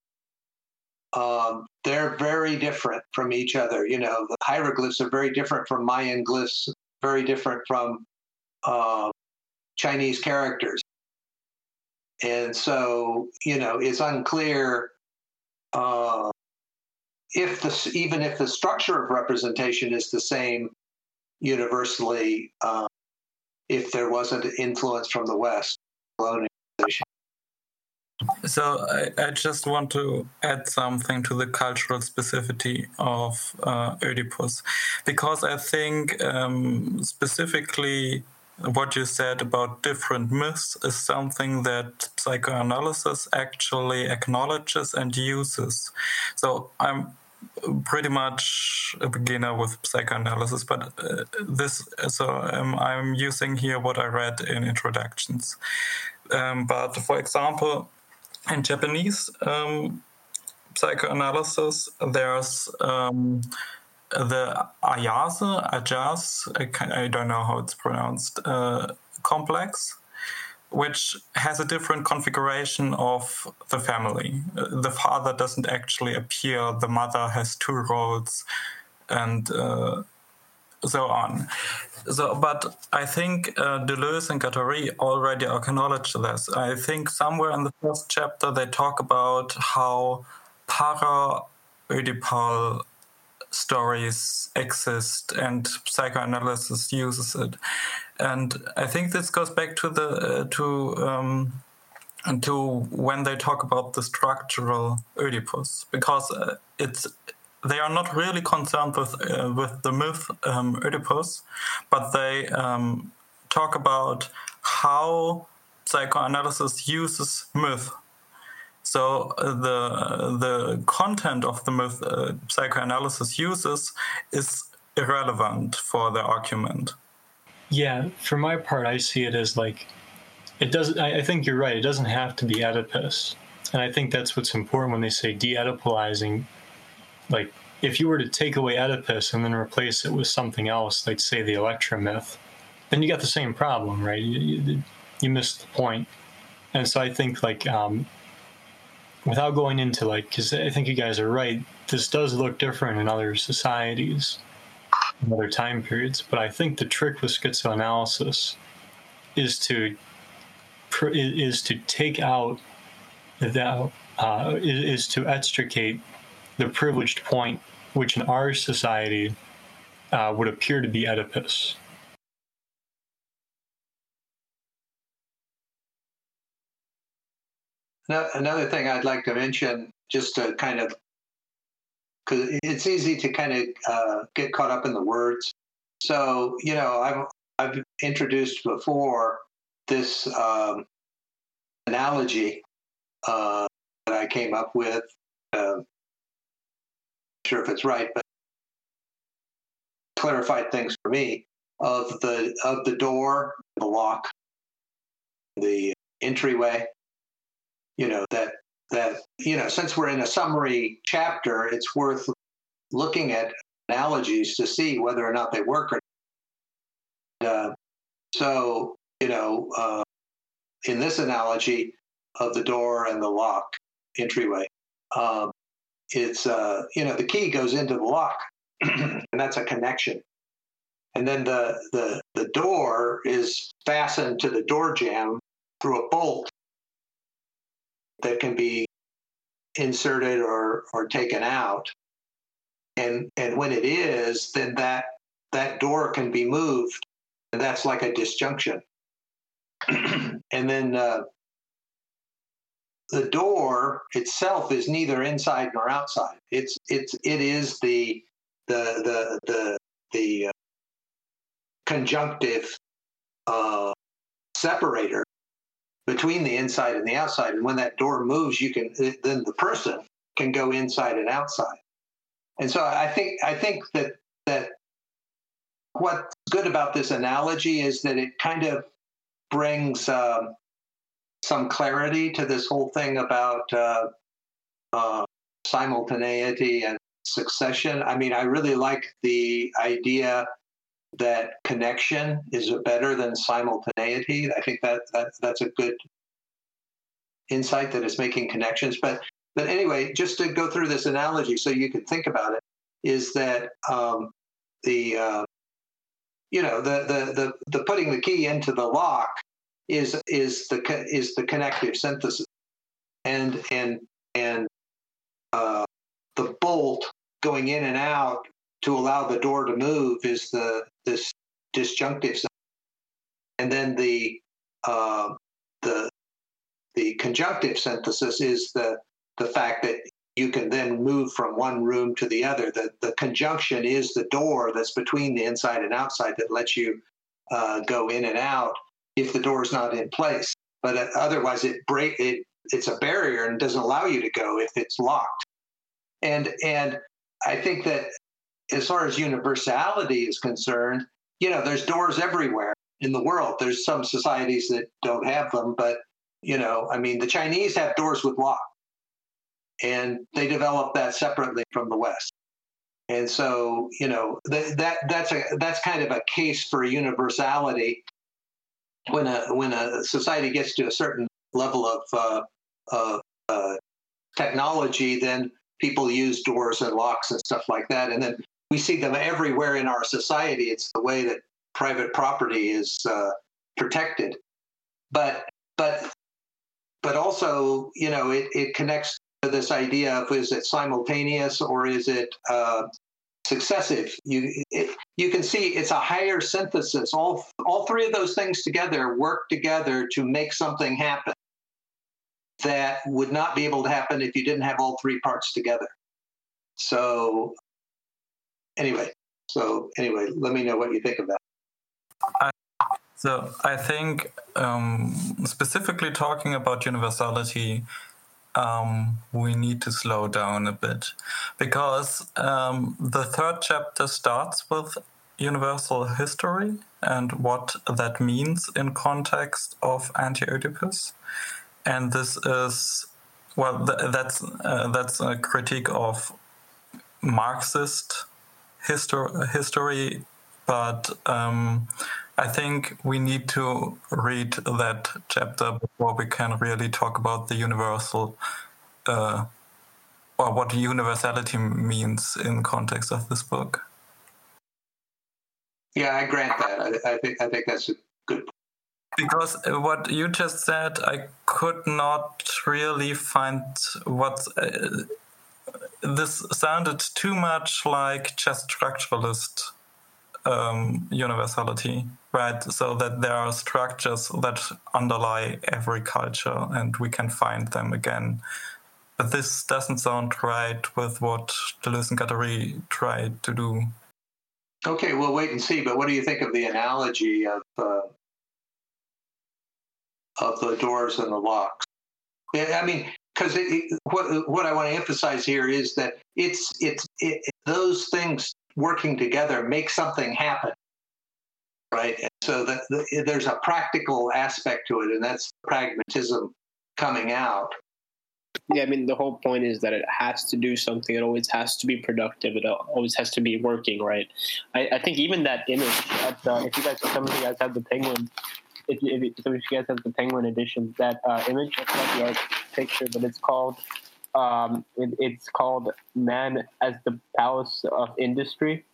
um, they're very different from each other you know the hieroglyphs are very different from mayan glyphs very different from uh, chinese characters and so you know it's unclear uh, if the even if the structure of representation is the same universally, uh, if there wasn't influence from the West, colonization. So I, I just want to add something to the cultural specificity of uh, Oedipus, because I think um, specifically what you said about different myths is something that psychoanalysis actually acknowledges and uses. So I'm pretty much a beginner with psychoanalysis, but uh, this so um, I'm using here what I read in introductions. Um, but for example, in Japanese um, psychoanalysis, there's um, the Ayase, Ayase, I don't know how it's pronounced, uh, complex, which has a different configuration of the family. The father doesn't actually appear, the mother has two roles, and uh, so on. So, but I think uh, Deleuze and Guattari already acknowledge this. I think somewhere in the first chapter they talk about how para Oedipal stories exist and psychoanalysis uses it and i think this goes back to the uh, to um, to when they talk about the structural oedipus because uh, it's they are not really concerned with uh, with the myth um, oedipus but they um, talk about how psychoanalysis uses myth so uh, the the content of the myth uh, psychoanalysis uses is irrelevant for the argument. Yeah, for my part, I see it as like it doesn't. I, I think you're right. It doesn't have to be Oedipus, and I think that's what's important when they say de-Oedipalizing. Like if you were to take away Oedipus and then replace it with something else, like say the Electra myth, then you got the same problem, right? You, you, you missed the point. And so I think like um, without going into like, because I think you guys are right, this does look different in other societies, in other time periods. But I think the trick with schizoanalysis is to is to take out that uh, is to extricate the privileged point, which in our society uh, would appear to be Oedipus. Now, Another thing I'd like to mention, just to kind of, because it's easy to kind of uh, get caught up in the words. So, you know, I've, I've introduced before this um, analogy uh, that I came up with. Uh, sure if it's right, but clarified things for me. Of the of the door, the lock, the entryway, you know that that you know since we're in a summary chapter it's worth looking at analogies to see whether or not they work or uh, so you know uh, in this analogy of the door and the lock entryway um, it's uh, you know the key goes into the lock and that's a connection and then the, the the door is fastened to the door jamb through a bolt that can be inserted or, or taken out. And, and when it is, then that, that door can be moved. And that's like a disjunction. and then uh, the door itself is neither inside nor outside. It's, it's, it is the, the, the, the, the uh, conjunctive uh, separator between the inside and the outside. And when that door moves, you can then the person can go inside and outside. And so I think I think that that what's good about this analogy is that it kind of brings um, some clarity to this whole thing about uh, uh, simultaneity and succession. I mean, I really like the idea that connection is better than simultaneity. I think that, that that's a good insight that it's making connections. But but anyway, just to go through this analogy so you can think about it, is that um, the uh, you know the, the the the putting the key into the lock is is the is the connective synthesis, and and and uh, the bolt going in and out to allow the door to move is the this disjunctive and then the uh, the the conjunctive synthesis is the the fact that you can then move from one room to the other. The the conjunction is the door that's between the inside and outside that lets you uh, go in and out if the door is not in place. But uh, otherwise, it break it. It's a barrier and doesn't allow you to go if it's locked. And and I think that as far as universality is concerned, you know, there's doors everywhere in the world. There's some societies that don't have them, but you know, I mean, the Chinese have doors with locks, and they developed that separately from the West. And so, you know, that, that that's a that's kind of a case for universality. When a when a society gets to a certain level of uh, uh, uh, technology, then people use doors and locks and stuff like that. And then we see them everywhere in our society. It's the way that private property is uh, protected. But but but also, you know, it, it connects to this idea of is it simultaneous or is it uh, successive? You it, you can see it's a higher synthesis. All all three of those things together work together to make something happen that would not be able to happen if you didn't have all three parts together. So anyway, so anyway, let me know what you think of that. So I think um, specifically talking about universality, um, we need to slow down a bit. Because um, the third chapter starts with universal history and what that means in context of anti-Oedipus, and this is well, th- that's uh, that's a critique of Marxist histor- history, but um, I think we need to read that chapter before we can really talk about the universal uh, or what universality means in context of this book. Yeah, I grant that. I, I think I think that's a good. Because what you just said, I could not really find what uh, this sounded too much like just structuralist um, universality, right? So that there are structures that underlie every culture and we can find them again. But this doesn't sound right with what Deleuze and Guattari tried to do. Okay, we'll wait and see. But what do you think of the analogy of uh, of the doors and the locks? I mean, because what what I want to emphasize here is that it's it's it, those things working together make something happen, right? And so that the, there's a practical aspect to it, and that's pragmatism coming out. Yeah, I mean the whole point is that it has to do something. It always has to be productive. It always has to be working, right? I, I think even that image. At, uh, if you guys, some of you guys have the penguin. If, if, if some of you guys have the penguin edition, that uh, image, that's not the art picture, but it's called um, it, it's called Man as the Palace of Industry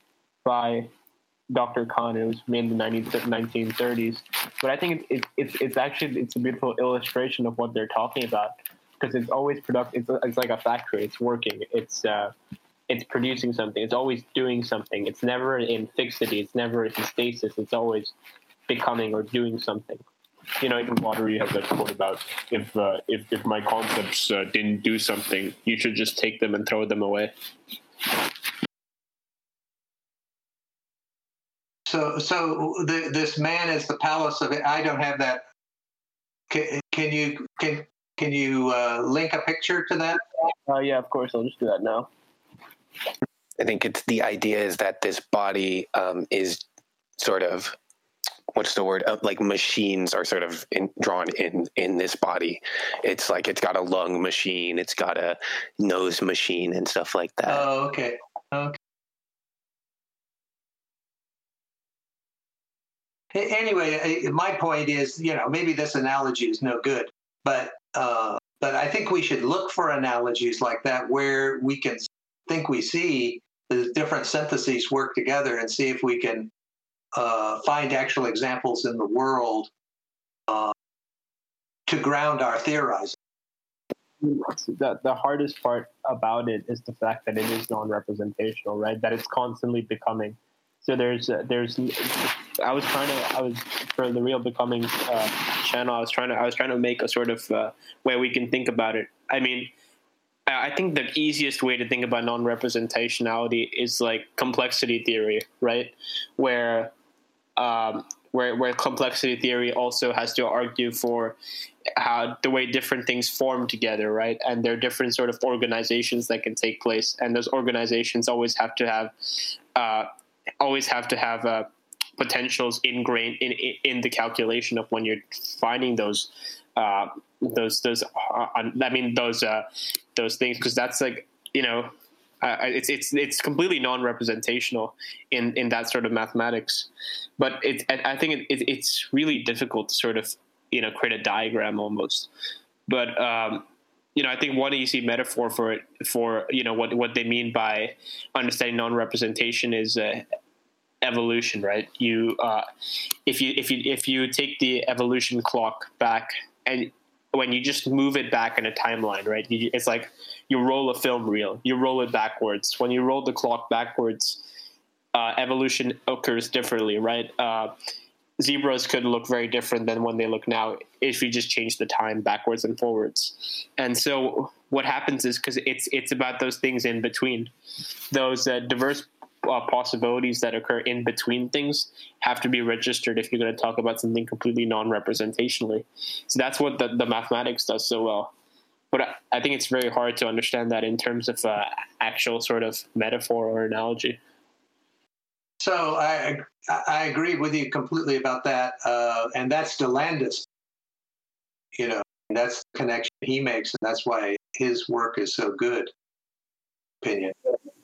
by Dr. Kahn. It was made in the 1930s. But I think it's, it's, it's actually it's a beautiful illustration of what they're talking about because it's always productive. It's, it's like a factory. It's working. It's uh, it's producing something. It's always doing something. It's never in fixity. It's never in stasis. It's always becoming or doing something you know, in water, you have that quote about if uh, if if my concepts uh, didn't do something, you should just take them and throw them away. So, so the, this man is the palace of it. I don't have that. Can, can you can can you uh, link a picture to that? Uh, yeah, of course. I'll just do that now. I think it's the idea is that this body um, is sort of what's the word? Uh, like machines are sort of in, drawn in in this body. It's like it's got a lung machine it's got a nose machine and stuff like that. Oh okay. Okay. Anyway my point is you know maybe this analogy is no good but uh, but i think we should look for analogies like that where we can think we see the different syntheses work together and see if we can uh, find actual examples in the world uh, to ground our theorizing. The, the hardest part about it is the fact that it is non-representational, right? That it's constantly becoming. So there's uh, there's I was trying to I was for the real becoming uh, channel I was trying to I was trying to make a sort of uh, way we can think about it. I mean, I think the easiest way to think about non-representationality is like complexity theory, right? Where um, where where complexity theory also has to argue for how the way different things form together, right? And there are different sort of organizations that can take place, and those organizations always have to have uh, always have to have uh, potentials ingrained in, in, in the calculation of when you're finding those uh, those those uh, I mean those uh, those things because that's like you know uh, it's it's it's completely non-representational in in that sort of mathematics. But it I think it, it, it's really difficult to sort of you know create a diagram almost. But um, you know I think one easy metaphor for it for you know what what they mean by understanding non-representation is uh, evolution right? You uh, if you if you if you take the evolution clock back and when you just move it back in a timeline right you, it's like you roll a film reel, you roll it backwards. When you roll the clock backwards, uh, evolution occurs differently, right? Uh, zebras could look very different than when they look now if you just change the time backwards and forwards. And so what happens is because it's it's about those things in between, those uh, diverse uh, possibilities that occur in between things have to be registered if you're going to talk about something completely non-representationally. So that's what the, the mathematics does so well but I think it's very hard to understand that in terms of uh, actual sort of metaphor or analogy. So I I agree with you completely about that, uh, and that's DeLanda's. You know, that's the connection he makes, and that's why his work is so good. Opinion.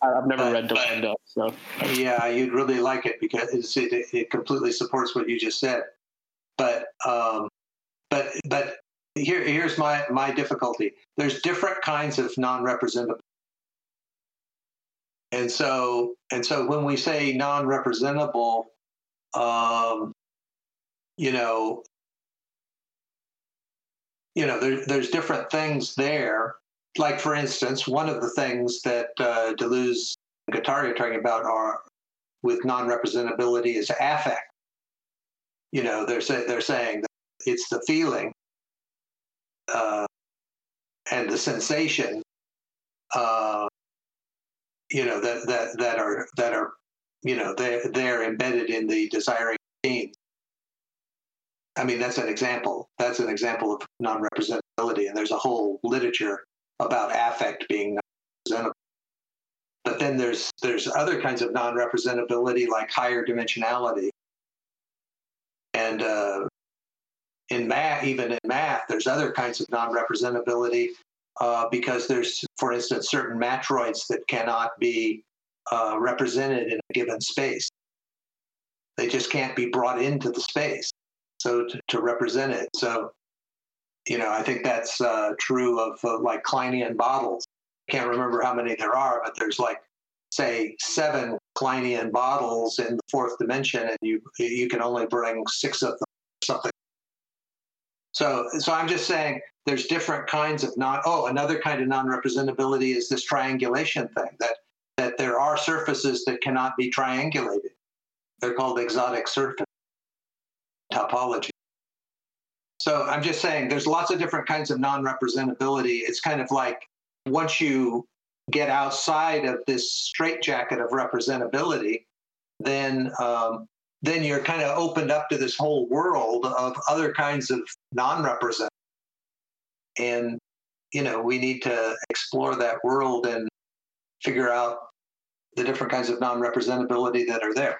I've never read DeLanda's, so yeah, you'd really like it because it it completely supports what you just said. But um, but but here, here's my, my difficulty. There's different kinds of non-representable. And so, and so when we say non-representable, um, you know, you know, there, there's different things there. Like for instance, one of the things that uh, Deleuze and Guattari are talking about are with non-representability is affect. You know, they're say, they're saying that it's the feeling uh, and the sensation, uh, you know, that, that, that are, that are, you know, they're, they're embedded in the desiring genes. I mean, that's an example. That's an example of non-representability, and there's a whole literature about affect being non-representable. But then there's there's other kinds of non-representability, like higher dimensionality, and uh, in math, even in math, there's other kinds of non-representability uh, because there's, for instance, certain matroids that cannot be uh, represented in a given space. They just can't be brought into the space, so to, to represent it. So, you know, I think that's uh, true of uh, like Kleinian bottles. I can't remember how many there are, but there's like, say, seven Kleinian bottles in the fourth dimension, and you you can only bring six of them, something so, so I'm just saying there's different kinds of non. Oh, another kind of non-representability is this triangulation thing that that there are surfaces that cannot be triangulated. They're called exotic surface topology. So I'm just saying there's lots of different kinds of non-representability. It's kind of like once you get outside of this straitjacket of representability, then um, then you're kind of opened up to this whole world of other kinds of non-representative. And, you know, we need to explore that world and figure out the different kinds of non-representability that are there.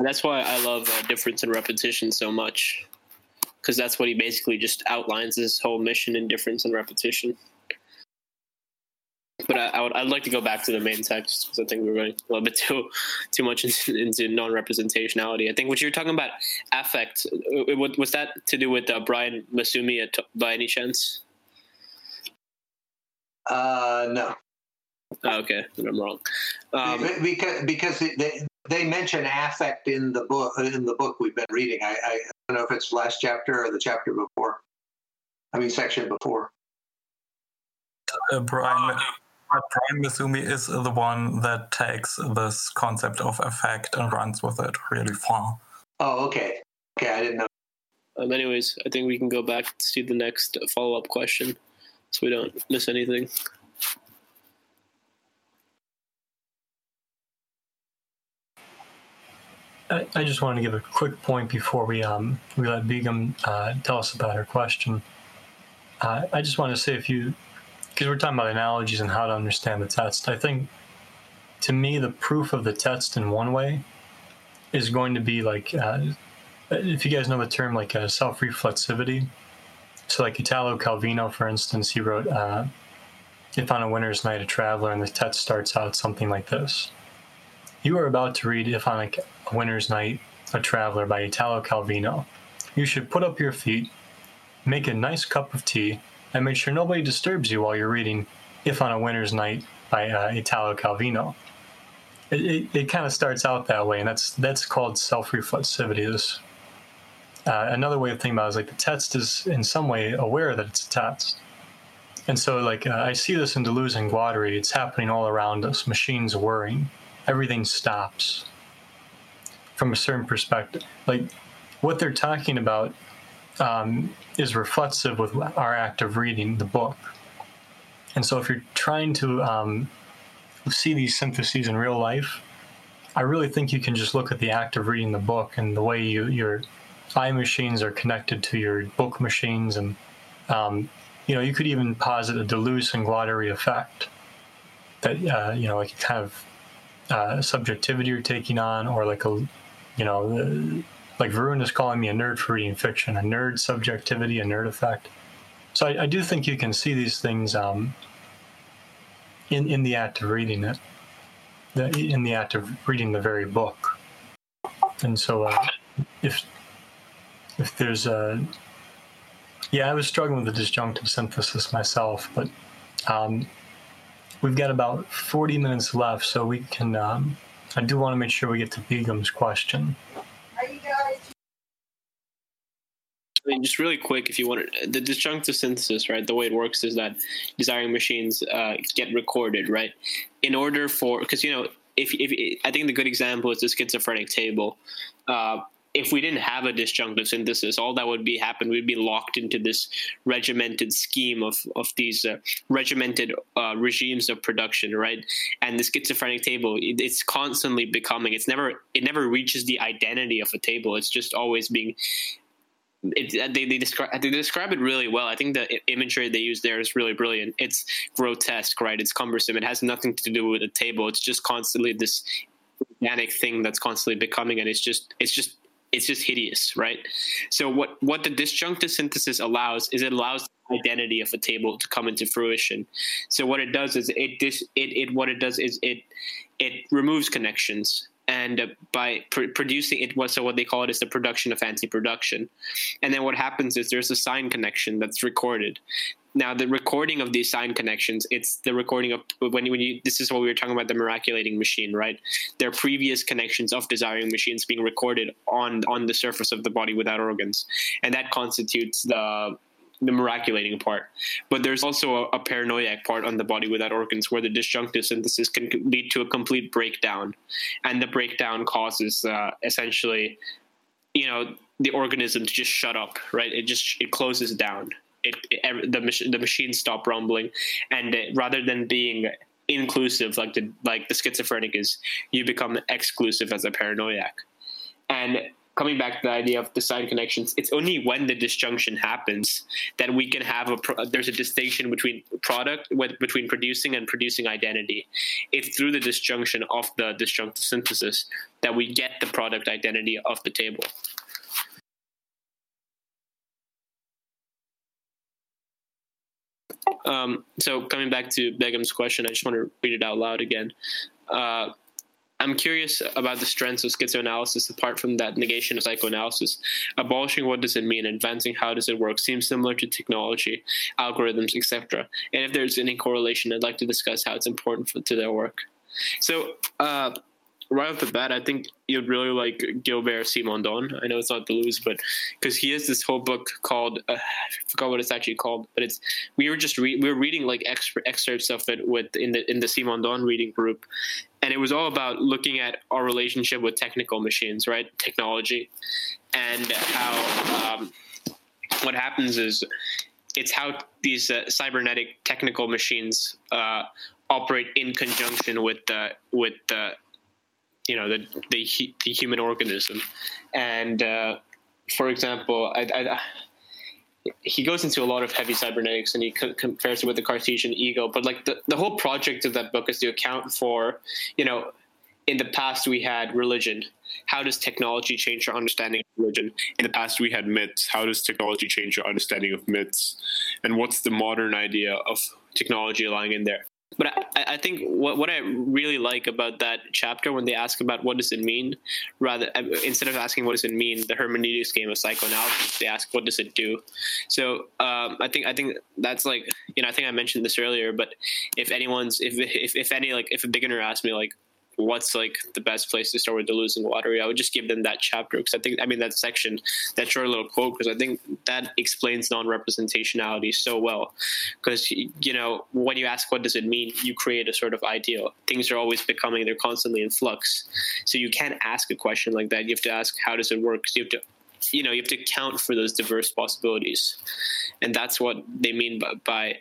That's why I love uh, difference and repetition so much, because that's what he basically just outlines his whole mission in difference and repetition but I, I, would I'd like to go back to the main text because I think we're going a little bit too too much into, into non-representationality. I think what you're talking about affect uh, was that to do with uh, Brian Massumi at, by any chance? Uh, no. Oh, okay, then I'm wrong. Um, because because they they mention affect in the book in the book we've been reading. I, I don't know if it's last chapter or the chapter before. I mean, section before. Uh, Brian, Brian Massumi is the one that takes this concept of affect and runs with it really far. Oh, okay. Okay, I didn't know. Um, anyways, I think we can go back to see the next follow up question so we don't miss anything. I, I just wanted to give a quick point before we um we let Begum uh, tell us about her question. Uh, I just want to say a few, because we're talking about analogies and how to understand the text. I think to me the proof of the test in one way is going to be like uh, if you guys know the term like uh, self-reflexivity. So like Italo Calvino, for instance, he wrote uh, "If on a winter's night a traveler," and the text starts out something like this. You are about to read If on a, Winter's Night, A Traveler by Italo Calvino. You should put up your feet, make a nice cup of tea, and make sure nobody disturbs you while you're reading If on a Winter's Night by uh, Italo Calvino. It, it, it kind of starts out that way, and that's that's called self-reflexivity. This uh, another way of thinking about it is like the text is in some way aware that it's a text. And so, like, uh, I see this in Deleuze and Guattari. It's happening all around us. Machines whirring everything stops from a certain perspective. Like what they're talking about um, is reflexive with our act of reading the book. And so if you're trying to um, see these syntheses in real life, I really think you can just look at the act of reading the book and the way you, your eye machines are connected to your book machines. And, um, you know, you could even posit a Deleuze and Guattari effect that, uh, you know, like kind of uh, subjectivity you're taking on, or like a, you know, uh, like Varun is calling me a nerd for reading fiction, a nerd subjectivity, a nerd effect. So I, I do think you can see these things um, in in the act of reading it, the, in the act of reading the very book. And so, uh, if if there's a yeah, I was struggling with the disjunctive synthesis myself, but um, We've got about 40 minutes left, so we can. Um, I do want to make sure we get to Begum's question. I mean, just really quick, if you want the disjunctive synthesis, right? The way it works is that desiring machines uh, get recorded, right? In order for, because you know, if, if I think the good example is the schizophrenic table. Uh, if we didn't have a disjunctive synthesis, all that would be happen, we'd be locked into this regimented scheme of of these uh, regimented uh, regimes of production, right? And the schizophrenic table, it, it's constantly becoming. It's never it never reaches the identity of a table. It's just always being. It, they, they describe they describe it really well. I think the imagery they use there is really brilliant. It's grotesque, right? It's cumbersome. It has nothing to do with a table. It's just constantly this organic thing that's constantly becoming, and it's just it's just it's just hideous, right? So what what the disjunctive synthesis allows is it allows the identity of a table to come into fruition. So what it does is it dis, it, it what it does is it it removes connections and by pr- producing it was so what they call it is the production of anti-production and then what happens is there's a sign connection that's recorded now the recording of these sign connections it's the recording of when you, when you this is what we were talking about the miraculating machine right their previous connections of desiring machines being recorded on on the surface of the body without organs and that constitutes the the miraculating part. But there's also a, a, paranoiac part on the body without organs where the disjunctive synthesis can lead to a complete breakdown. And the breakdown causes uh, essentially, you know, the organism to just shut up, right? It just it closes down it, it, the mach- the machines stop rumbling, and it, rather than being inclusive like the like the schizophrenic is, you become exclusive as a paranoiac. And coming back to the idea of the sign connections, it's only when the disjunction happens that we can have a pro- there's a distinction between product with, between producing and producing identity. It's through the disjunction of the disjunctive synthesis that we get the product identity of the table. Um, so coming back to Begum's question, I just want to read it out loud again. Uh, I'm curious about the strengths of schizoanalysis apart from that negation of psychoanalysis. Abolishing what does it mean? Advancing how does it work? Seems similar to technology, algorithms, etc. And if there's any correlation, I'd like to discuss how it's important for, to their work. So, uh, right off the bat, I think you'd really like Gilbert Simondon. I know it's not Deleuze, but because he has this whole book called uh, I forgot what it's actually called, but it's we were just re- we were reading like excerpts of it with in the in the Simondon reading group, and it was all about looking at our relationship with technical machines, right? Technology, and how um, what happens is it's how these uh, cybernetic technical machines uh, operate in conjunction with the with the you know the the, the human organism, and uh, for example, I, I, he goes into a lot of heavy cybernetics and he co- compares it with the Cartesian ego. But like the, the whole project of that book is to account for, you know, in the past we had religion. How does technology change our understanding of religion? In the past we had myths. How does technology change our understanding of myths? And what's the modern idea of technology lying in there? But I, I, think what, what I really like about that chapter when they ask about what does it mean, rather uh, instead of asking what does it mean, the hermeneutics game of psychoanalysis, they ask what does it do. So um, I think I think that's like you know I think I mentioned this earlier, but if anyone's if if, if any like if a beginner asks me like what's like the best place to start with Deleuze and Guattari, I would just give them that chapter because I think I mean that section, that short little quote, because I think that explains non-representationality so well. Because you know when you ask what does it mean, you create a sort of ideal. Things are always becoming; they're constantly in flux. So you can't ask a question like that. You have to ask how does it work. You have to you know you have to account for those diverse possibilities and that's what they mean by, by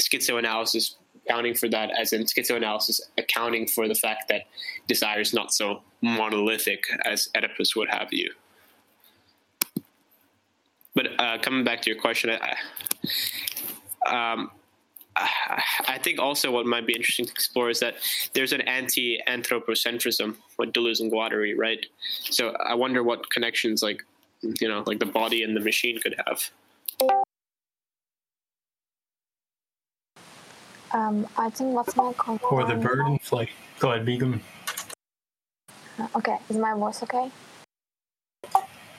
schizoanalysis accounting for that as in schizoanalysis accounting for the fact that desire is not so monolithic as oedipus would have you but uh, coming back to your question I, um, I think also what might be interesting to explore is that there's an anti-anthropocentrism with Deleuze and Guattari, right? So I wonder what connections, like you know, like the body and the machine could have. Um, I think what's my concern? Or the bird in flight. Go ahead, Begum. Uh, okay, is my voice okay?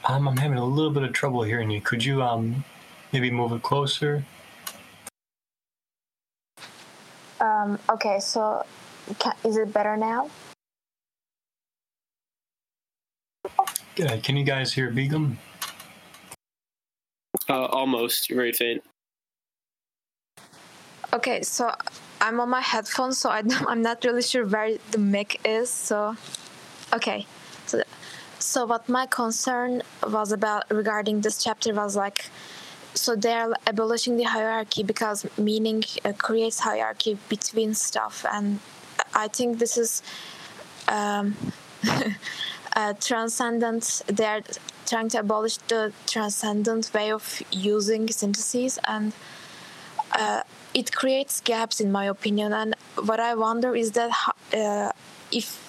Um, I'm having a little bit of trouble hearing you. Could you um maybe move it closer? Um, okay, so can, is it better now? Uh, can you guys hear Begum? Uh, almost. Very faint. Okay, so I'm on my headphones, so I I'm not really sure where the mic is. So, okay, so so what my concern was about regarding this chapter was like, so they're abolishing the hierarchy because meaning uh, creates hierarchy between stuff, and I think this is. Um, uh, transcendent they're trying to abolish the transcendent way of using syntheses and uh, it creates gaps in my opinion and what i wonder is that uh, if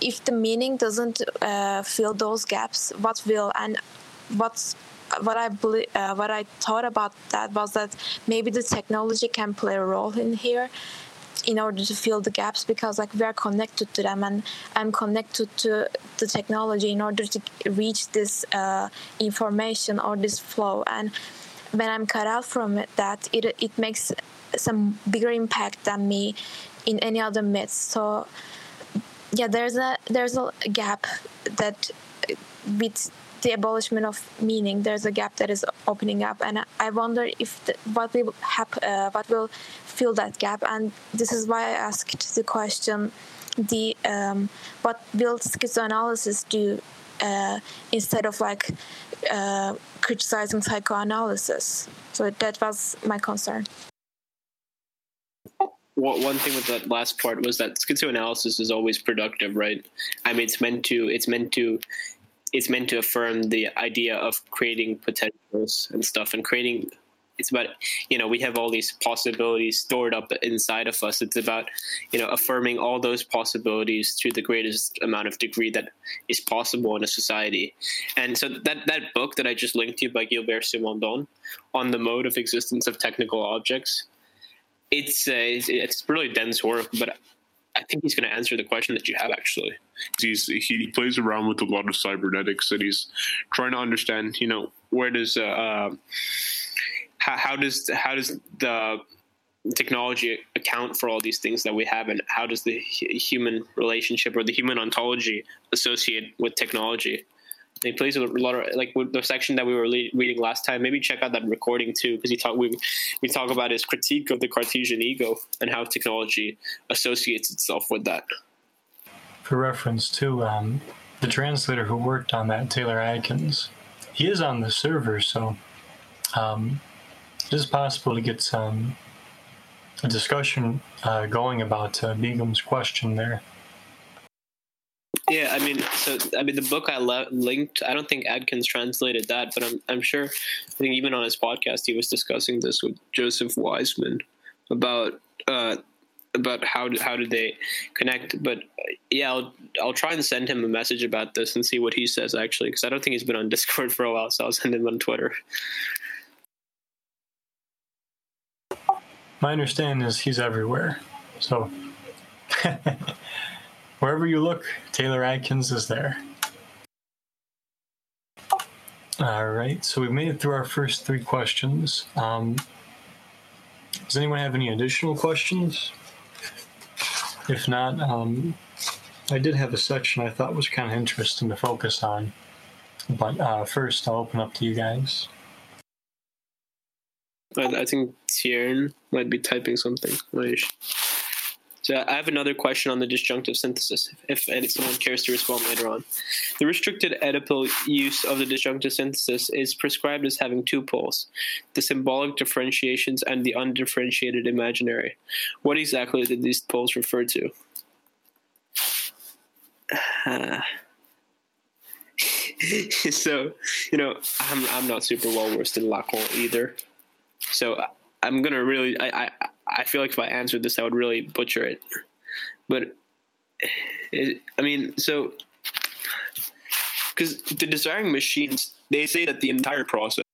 if the meaning doesn't uh, fill those gaps what will and what's what I uh, what I thought about that was that maybe the technology can play a role in here, in order to fill the gaps because like we are connected to them and I'm connected to the technology in order to reach this uh, information or this flow. And when I'm cut out from that it it makes some bigger impact than me in any other myths. So yeah, there's a there's a gap that with the abolishment of meaning, there's a gap that is opening up, and I wonder if the, what will happen, uh, what will fill that gap, and this is why I asked the question: the um, what will schizoanalysis do uh, instead of like uh, criticizing psychoanalysis? So that was my concern one thing with that last part was that schizoanalysis is always productive, right? I mean, it's meant to it's meant to it's meant to affirm the idea of creating potentials and stuff and creating it's about you know we have all these possibilities stored up inside of us it's about you know affirming all those possibilities to the greatest amount of degree that is possible in a society and so that that book that i just linked to by gilbert simondon on the mode of existence of technical objects it's uh, it's, really dense work, but I think he's going to answer the question that you have actually. He's he plays around with a lot of cybernetics, and he's trying to understand. You know, where does uh, uh, how, how does how does the technology account for all these things that we have, and how does the human relationship or the human ontology associate with technology? He plays a lot of like the section that we were le- reading last time. Maybe check out that recording too, because he talk we we talk about his critique of the Cartesian ego and how technology associates itself with that. For reference to um, the translator who worked on that, Taylor Adkins, he is on the server, so um, it is possible to get some a discussion uh, going about uh, Begum's question there Yeah, I mean, so I mean, the book I linked. I don't think Adkins translated that, but I'm I'm sure. I think even on his podcast, he was discussing this with Joseph Wiseman about uh, about how do, how did they connect. But yeah, I'll I'll try and send him a message about this and see what he says actually, because I don't think he's been on Discord for a while. So I'll send him on Twitter. My understanding is he's everywhere. So wherever you look, Taylor Adkins is there. All right, so we've made it through our first three questions. Um, does anyone have any additional questions? If not, um, I did have a section I thought was kind of interesting to focus on. But uh, first, I'll open up to you guys. I, I think Tiern might be typing something. So I have another question on the disjunctive synthesis, if, if someone cares to respond later on. The restricted Oedipal use of the disjunctive synthesis is prescribed as having two poles, the symbolic differentiations and the undifferentiated imaginary. What exactly did these poles refer to? so, you know, I'm, I'm not super well versed in Lacan either. So I'm gonna really I, I I feel like if I answered this I would really butcher it. But it, I mean, so because the desiring machines they say that the entire process,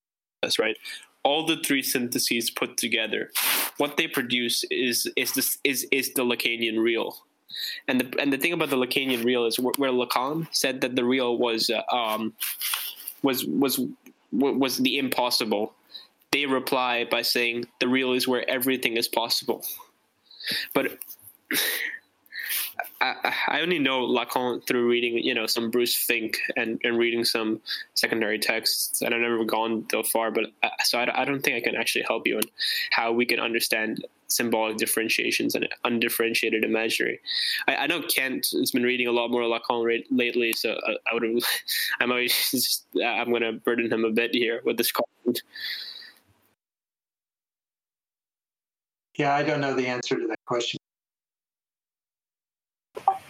right, all the three syntheses put together, what they produce is is this is is the Lacanian real. And the and the thing about the Lacanian real is where, where Lacan said that the real was uh, um was was was the impossible they reply by saying the real is where everything is possible. But I, only know Lacan through reading, you know, some Bruce Fink and, and reading some secondary texts, and I've never gone so far. But so I, I don't think I can actually help you on how we can understand symbolic differentiations and undifferentiated imaginary. I, I know Kent has been reading a lot more Lacan lately, so I, I would I'm always just, I'm going to burden him a bit here with this comment. Yeah, I don't know the answer to that question.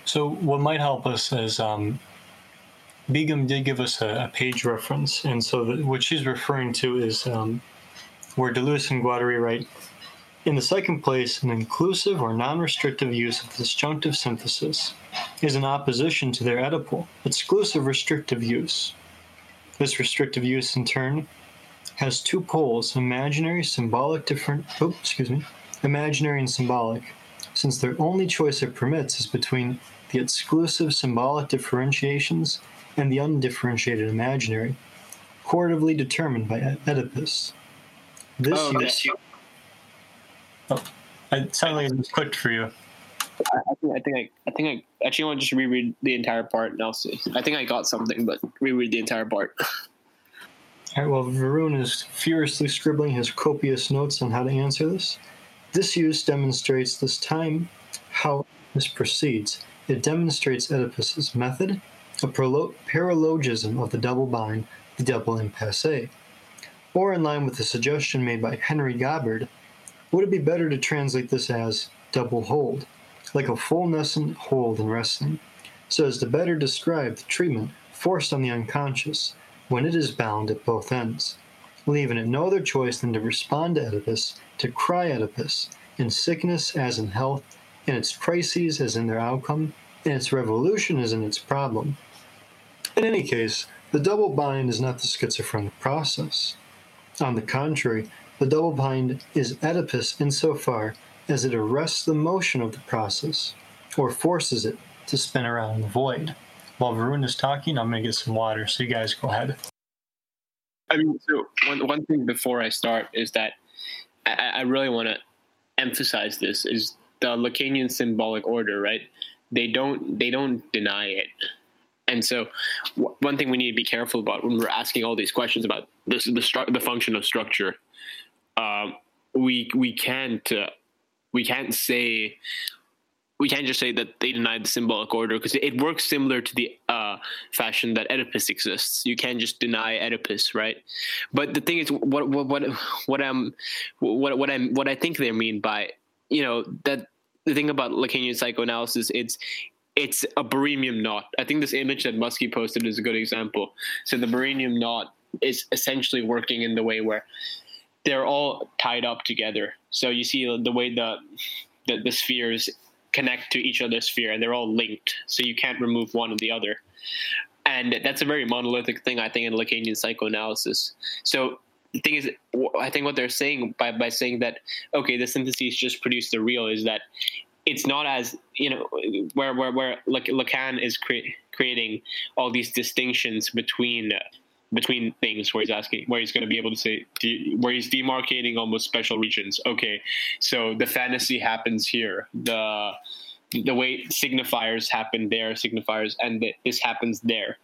So, what might help us is um, Begum did give us a, a page reference, and so the, what she's referring to is um, where Deleuze and Guattari write in the second place, an inclusive or non restrictive use of disjunctive synthesis is in opposition to their Oedipal, exclusive restrictive use. This restrictive use, in turn, has two poles imaginary, symbolic, different. Oh, excuse me imaginary and symbolic, since their only choice it permits is between the exclusive symbolic differentiations and the undifferentiated imaginary, correlatively determined by Oedipus. This oh, use. Oh, it sounded like it was clicked for you. I, think I think I, I think I actually want to just reread the entire part and I'll see. I think I got something, but reread the entire part. All right, well, Varun is furiously scribbling his copious notes on how to answer this. This use demonstrates this time how this proceeds. It demonstrates Oedipus's method, a paralogism of the double bind, the double impasse. Or in line with the suggestion made by Henry Gobard, would it be better to translate this as double hold, like a full nelson hold in wrestling, so as to better describe the treatment forced on the unconscious when it is bound at both ends, leaving it no other choice than to respond to Oedipus to cry Oedipus, in sickness as in health, in its crises as in their outcome, in its revolution as in its problem. In any case, the double bind is not the schizophrenic process. On the contrary, the double bind is Oedipus insofar as it arrests the motion of the process, or forces it to spin around in the void. While Varun is talking, I'm going to get some water, so you guys go ahead. I mean, so one, one thing before I start is that I, I really want to emphasize this is the Lacanian symbolic order, right? They don't they don't deny it, and so w- one thing we need to be careful about when we're asking all these questions about this the stru- the function of structure, uh, we we can't uh, we can't say we can't just say that they denied the symbolic order because it works similar to the uh, fashion that Oedipus exists. You can't just deny Oedipus, right? But the thing is, what what what what I'm what what I'm what I think they mean by you know that the thing about Lacanian psychoanalysis, it's it's a Borromean knot. I think this image that Muskie posted is a good example. So the Borromean knot is essentially working in the way where they're all tied up together. So you see the way the the, the spheres connect to each other's sphere, and they're all linked. So you can't remove one or the other. And that's a very monolithic thing, I think, in Lacanian psychoanalysis. So the thing is, I think what they're saying by, by saying that, okay, the syntheses just produce the real is that it's not as you know where where where Lacan is cre- creating all these distinctions between between things where he's asking where he's going to be able to say where he's demarcating almost special regions. Okay so the fantasy happens here. The the way signifiers happen there signifiers and this happens there.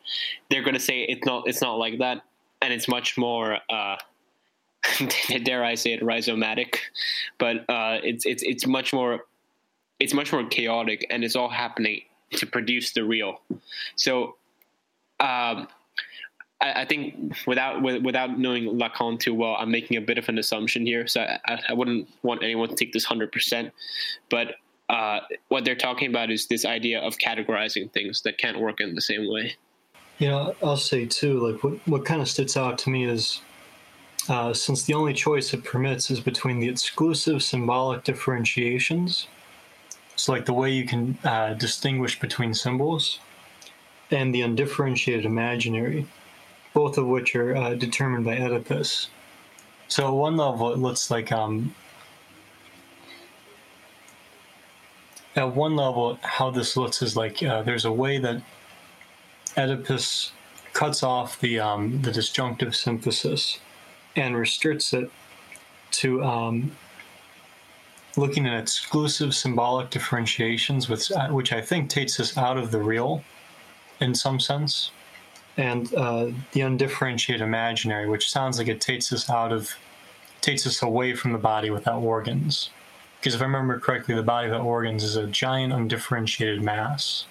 They're going to say it's not it's not like that and it's much more uh dare i say it rhizomatic. But uh it's it's it's much more it's much more chaotic and it's all happening to produce the real. So um I, I think without without knowing Lacan too well, I'm making a bit of an assumption here. So I, I wouldn't want anyone to take this hundred percent, but uh, what they're talking about is this idea of categorizing things that can't work in the same way. Know, I'll say too, like what what kind of sticks out to me is uh, since the only choice it permits is between the exclusive symbolic differentiations, so like the way you can uh, distinguish between symbols, and the undifferentiated imaginary both of which are uh, determined by Oedipus. So at one level, it looks like um, at one level, how this looks is like uh, there's a way that Oedipus cuts off the um, the disjunctive synthesis and restricts it to um, looking at exclusive symbolic differentiations, which, uh, which I think takes us out of the real in some sense and uh, the undifferentiated imaginary, which sounds like it takes us out of, takes us away from the body without organs. Because if I remember correctly, the body without organs is a giant undifferentiated mass.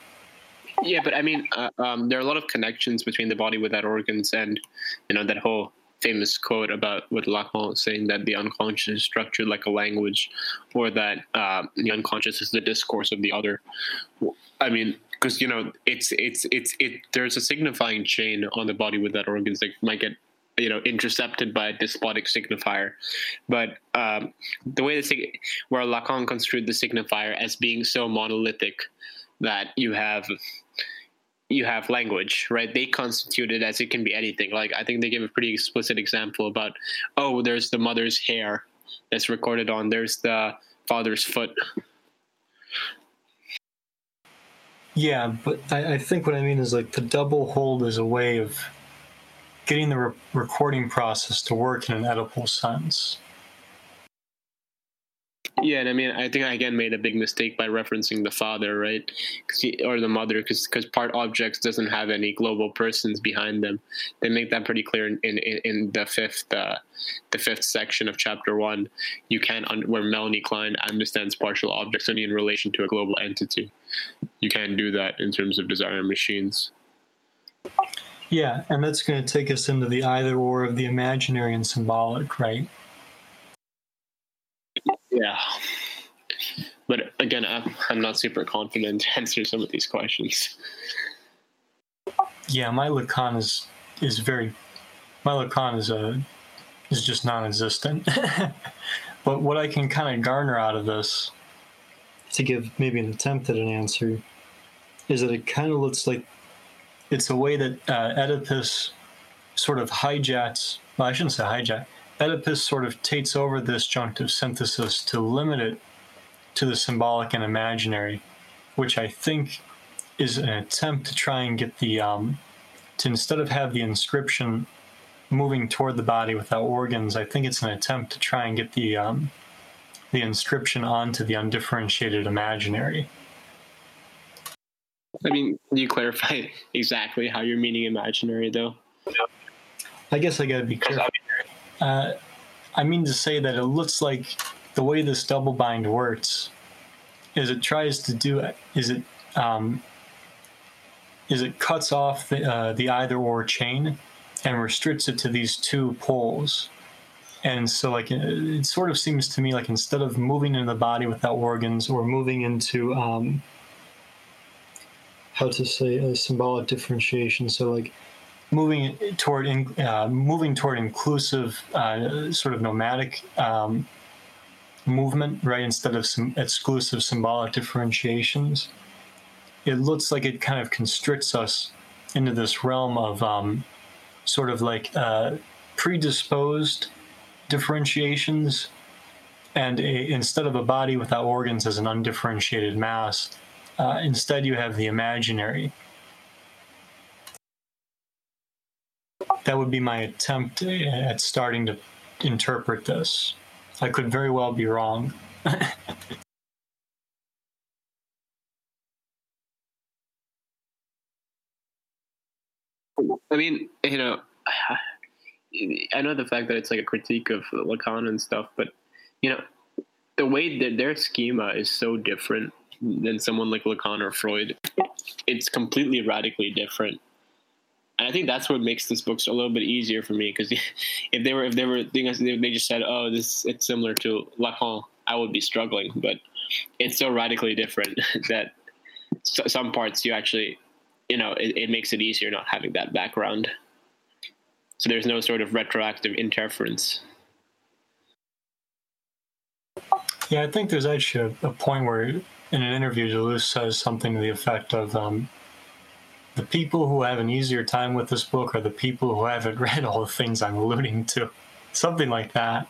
Yeah, but I mean, uh, um, there are a lot of connections between the body without organs and, you know, that whole famous quote about what Lacan saying that the unconscious is structured like a language, or that uh, the unconscious is the discourse of the other. I mean, because you know it's it's it's it there's a signifying chain on the body with that organs that might get you know intercepted by a despotic signifier. But um, the way the where lacan construed the signifier as being so monolithic that you have you have language right? They constitute it as it can be anything. Like i think they give a pretty explicit example about oh there's the mother's hair that's recorded on there's the father's foot yeah, but I, I, think what I mean is like the double hold is a way of getting the re- recording process to work in an Oedipal sense. Yeah, and I mean, I think I again made a big mistake by referencing the father, right, he, or the mother, because part objects doesn't have any global persons behind them. They make that pretty clear in in, in the fifth uh, the fifth section of chapter one. You can't un- where Melanie Klein understands partial objects only in relation to a global entity. You can't do that in terms of desire machines. Yeah, and that's going to take us into the either or of the imaginary and symbolic, right? Yeah. But again, I'm, not super confident to answer some of these questions. Yeah, my Lacan is is very my Lacan is a is just non-existent. but what I can kind of garner out of this to give maybe an attempt at an answer is that it kind of looks like it's a way that uh, Oedipus sort of hijacks. Well, I shouldn't say hijack. Oedipus sort of takes over disjunctive synthesis to limit it to the symbolic and imaginary, which I think is an attempt to try and get the um, to instead of have the inscription moving toward the body without organs, I think it's an attempt to try and get the um, the inscription onto the undifferentiated imaginary. I mean, do you clarify exactly how you're meaning imaginary, though? I guess I gotta be careful. Uh, I mean to say that it looks like the way this double bind works is it tries to do it is it um, is it cuts off the, uh, the either or chain and restricts it to these two poles and so like it sort of seems to me like instead of moving into the body without organs or moving into um, how to say a symbolic differentiation. So like moving toward in, uh, moving toward inclusive uh, sort of nomadic um, movement, right? Instead of some exclusive symbolic differentiations, it looks like it kind of constricts us into this realm of um, sort of like uh, predisposed differentiations, and a, instead of a body without organs as an undifferentiated mass, uh, instead you have the imaginary. That would be my attempt at starting to interpret this. I could very well be wrong. I mean, you know, I know the fact that it's like a critique of Lacan and stuff, but you know, the way that their schema is so different than someone like Lacan or Freud. It's completely radically different. And I think that's what makes this book a little bit easier for me because if they were if they were if they just said oh this it's similar to Lacan I would be struggling. But it's so radically different that some parts you actually you know it, it makes it easier not having that background. So there's no sort of retroactive interference. Yeah I think there's actually a, a point where in an interview Deleuze says something to the effect of um, the people who have an easier time with this book are the people who haven't read all the things I'm alluding to. Something like that.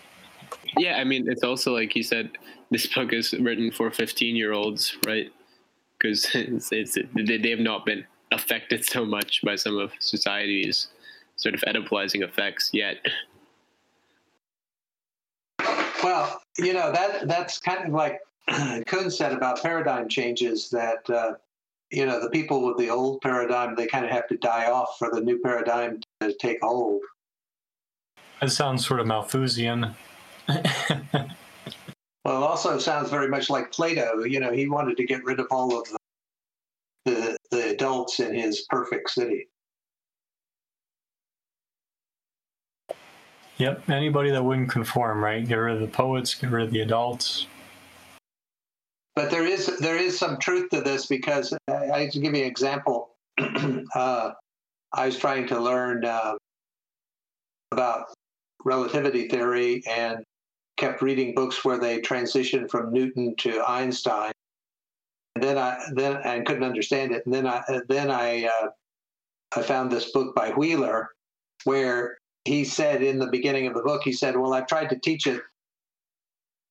yeah, I mean, it's also like you said, this book is written for 15 year olds, right? Because it's, it's, they have not been affected so much by some of society's sort of Oedipalizing effects yet. Well, you know that that's kind of like Kuhn said about paradigm changes that uh, you know, the people with the old paradigm, they kind of have to die off for the new paradigm to take hold. That sounds sort of Malthusian. well, it also sounds very much like Plato. You know, he wanted to get rid of all of the, the, the adults in his perfect city. Yep, anybody that wouldn't conform, right? Get rid of the poets, get rid of the adults, but there is there is some truth to this because I, I to give you an example. uh, I was trying to learn uh, about relativity theory and kept reading books where they transitioned from Newton to Einstein. And then I then and couldn't understand it. And then I then I uh, I found this book by Wheeler where he said in the beginning of the book he said, "Well, I've tried to teach it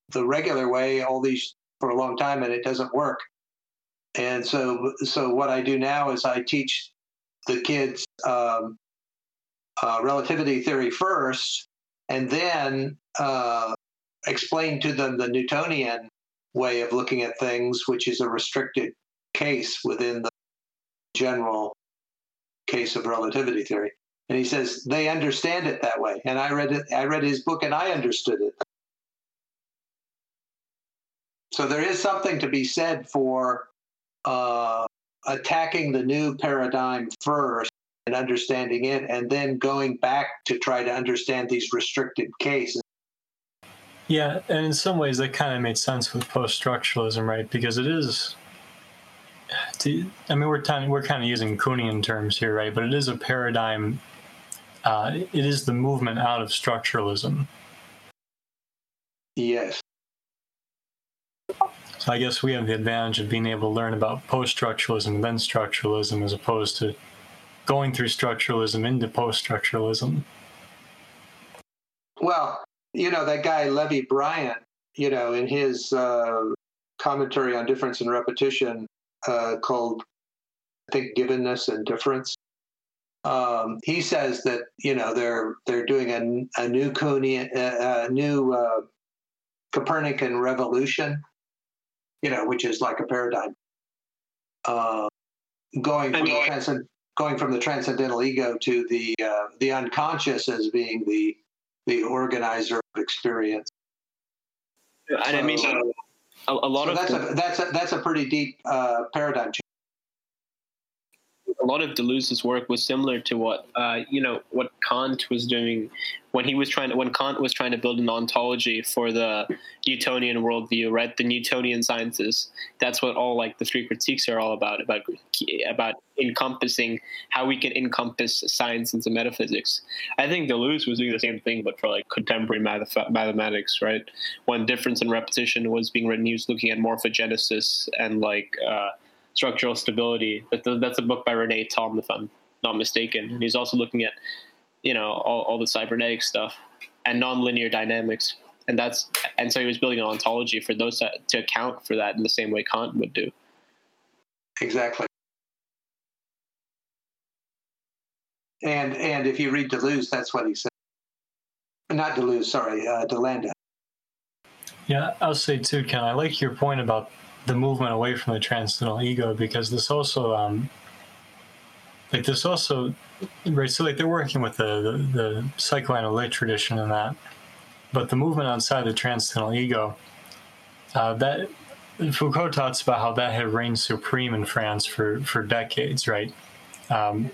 the regular way all these for a long time and it doesn't work. And so, so what I do now is I teach the kids um, uh, relativity theory first, and then uh, explain to them the Newtonian way of looking at things, which is a restricted case within the general case of relativity theory. And he says they understand it that way. And I read it. I read his book, and I understood it so there is something to be said for uh, attacking the new paradigm first and understanding it, and then going back to try to understand these restricted cases. Yeah, and in some ways that kind of made sense with post-structuralism, right? Because it is. I mean, we're kind of, we're kind of using Kuhnian terms here, right? But it is a paradigm. Uh, it is the movement out of structuralism. Yes. So I guess we have the advantage of being able to learn about post-structuralism and then structuralism as opposed to going through structuralism into post-structuralism. Well, you know, that guy Levi Bryant, you know, in his uh, commentary on difference and repetition uh, called, I think, Givenness and Difference, um, he says that, you know, they're they're doing a, a new a, a new uh, Copernican revolution you know, which is like a paradigm. Uh, going from the transcend, going from the transcendental ego to the uh, the unconscious as being the the organizer of experience. And so, I mean, a, a lot so of that's a that's a that's a pretty deep uh, paradigm change. A lot of Deleuze's work was similar to what uh, you know what Kant was doing when he was trying to, when Kant was trying to build an ontology for the Newtonian worldview, right? The Newtonian sciences. That's what all like the three critiques are all about about about encompassing how we can encompass science into metaphysics. I think Deleuze was doing the same thing, but for like contemporary math- mathematics, right? One difference in repetition was being written. He was looking at morphogenesis and like. Uh, structural stability. That's a book by René Thom, if I'm not mistaken. And he's also looking at, you know, all, all the cybernetic stuff and nonlinear dynamics. And that's and so he was building an ontology for those that, to account for that in the same way Kant would do. Exactly. And and if you read Deleuze, that's what he said. Not Deleuze, sorry, uh, DeLanda. Yeah, I'll say too, Ken. I like your point about the movement away from the transcendental ego because this also um, like this also right so like they're working with the, the, the psychoanalytic tradition and that but the movement outside the transcendental ego uh, that Foucault talks about how that had reigned supreme in France for, for decades, right? Um,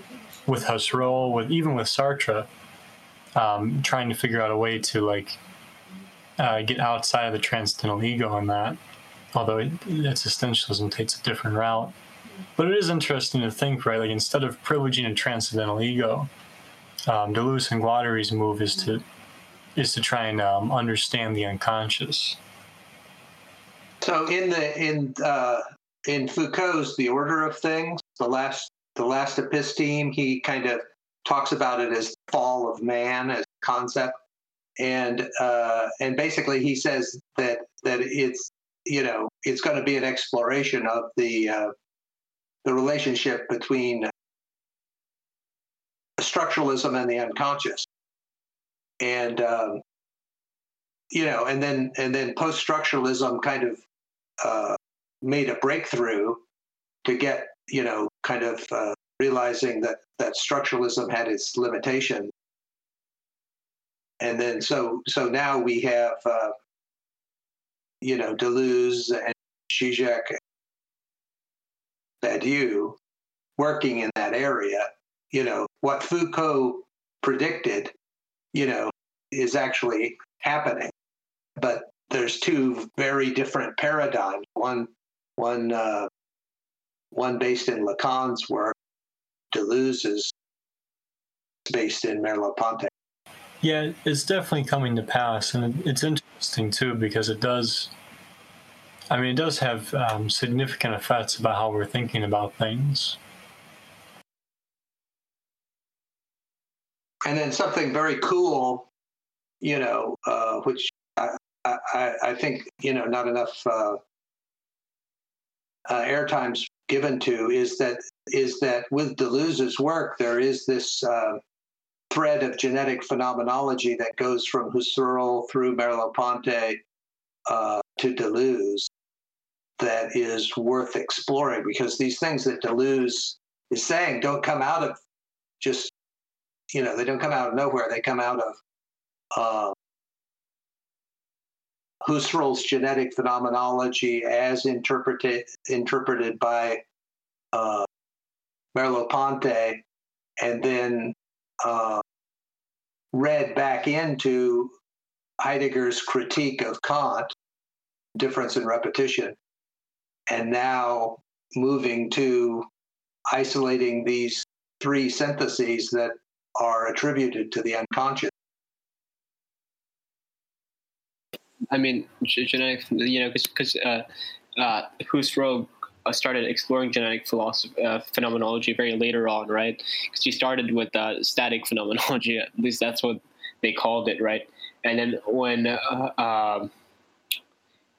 with Husserl, with even with Sartre, um, trying to figure out a way to like uh, get outside of the transcendental ego and that although existentialism takes a different route. But it is interesting to think, right? Like instead of privileging a transcendental ego, um, Deleuze and Guattari's move is to is to try and um, understand the unconscious. So in the in uh, in Foucault's The Order of Things, the last the last episteme, he kind of talks about it as the fall of man as a concept, and uh, and basically he says that that it's you know, it's going to be an exploration of the uh, the relationship between structuralism and the unconscious, and um, you know, and then and then post structuralism kind of uh, made a breakthrough to get you know kind of uh, realizing that that structuralism had its limitation, and then so so now we have uh, you know, Deleuze and Zizek, Badiou working in that area, you know, what Foucault predicted, you know, is actually happening. But there's two very different paradigms. One, one, uh, one based in Lacan's work. Deleuze is based in Merleau-Ponty. Yeah, it's definitely coming to pass, and it's interesting too because it does. I mean, it does have um, significant effects about how we're thinking about things. And then something very cool, you know, uh, which I, I, I, think you know not enough uh, uh, airtime's given to is that is that with Deleuze's work there is this uh, thread of genetic phenomenology that goes from Husserl through Merleau-Ponty uh, to Deleuze that is worth exploring because these things that Deleuze is saying don't come out of just, you know, they don't come out of nowhere. They come out of uh, Husserl's genetic phenomenology as interpreted interpreted by uh, Merleau-Ponty, and then uh, read back into Heidegger's critique of Kant, difference in repetition, and now moving to isolating these three syntheses that are attributed to the unconscious. I mean, genetic, you know, because uh, uh, Husserl uh, started exploring genetic philosophy uh, phenomenology very later on, right? Because he started with uh, static phenomenology, at least that's what they called it, right? And then when uh, um,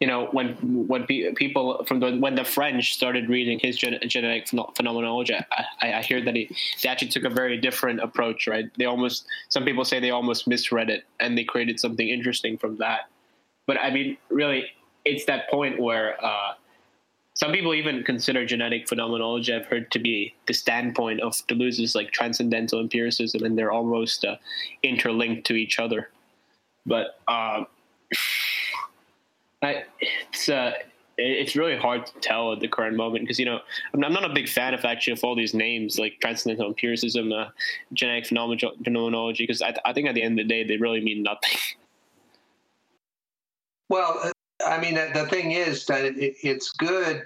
you know when when people from the when the French started reading his gen- genetic phenomenology, I, I, hear that he they actually took a very different approach, right? They almost some people say they almost misread it and they created something interesting from that. But I mean, really, it's that point where uh, some people even consider genetic phenomenology i've heard to be the standpoint of deleuze's like transcendental empiricism and they're almost uh, interlinked to each other but um, It's uh, it's really hard to tell at the current moment because you know I'm not a big fan of actually of all these names like transcendental empiricism, uh, genetic phenomenology because I, I think at the end of the day they really mean nothing. Well, I mean the thing is that it, it's good.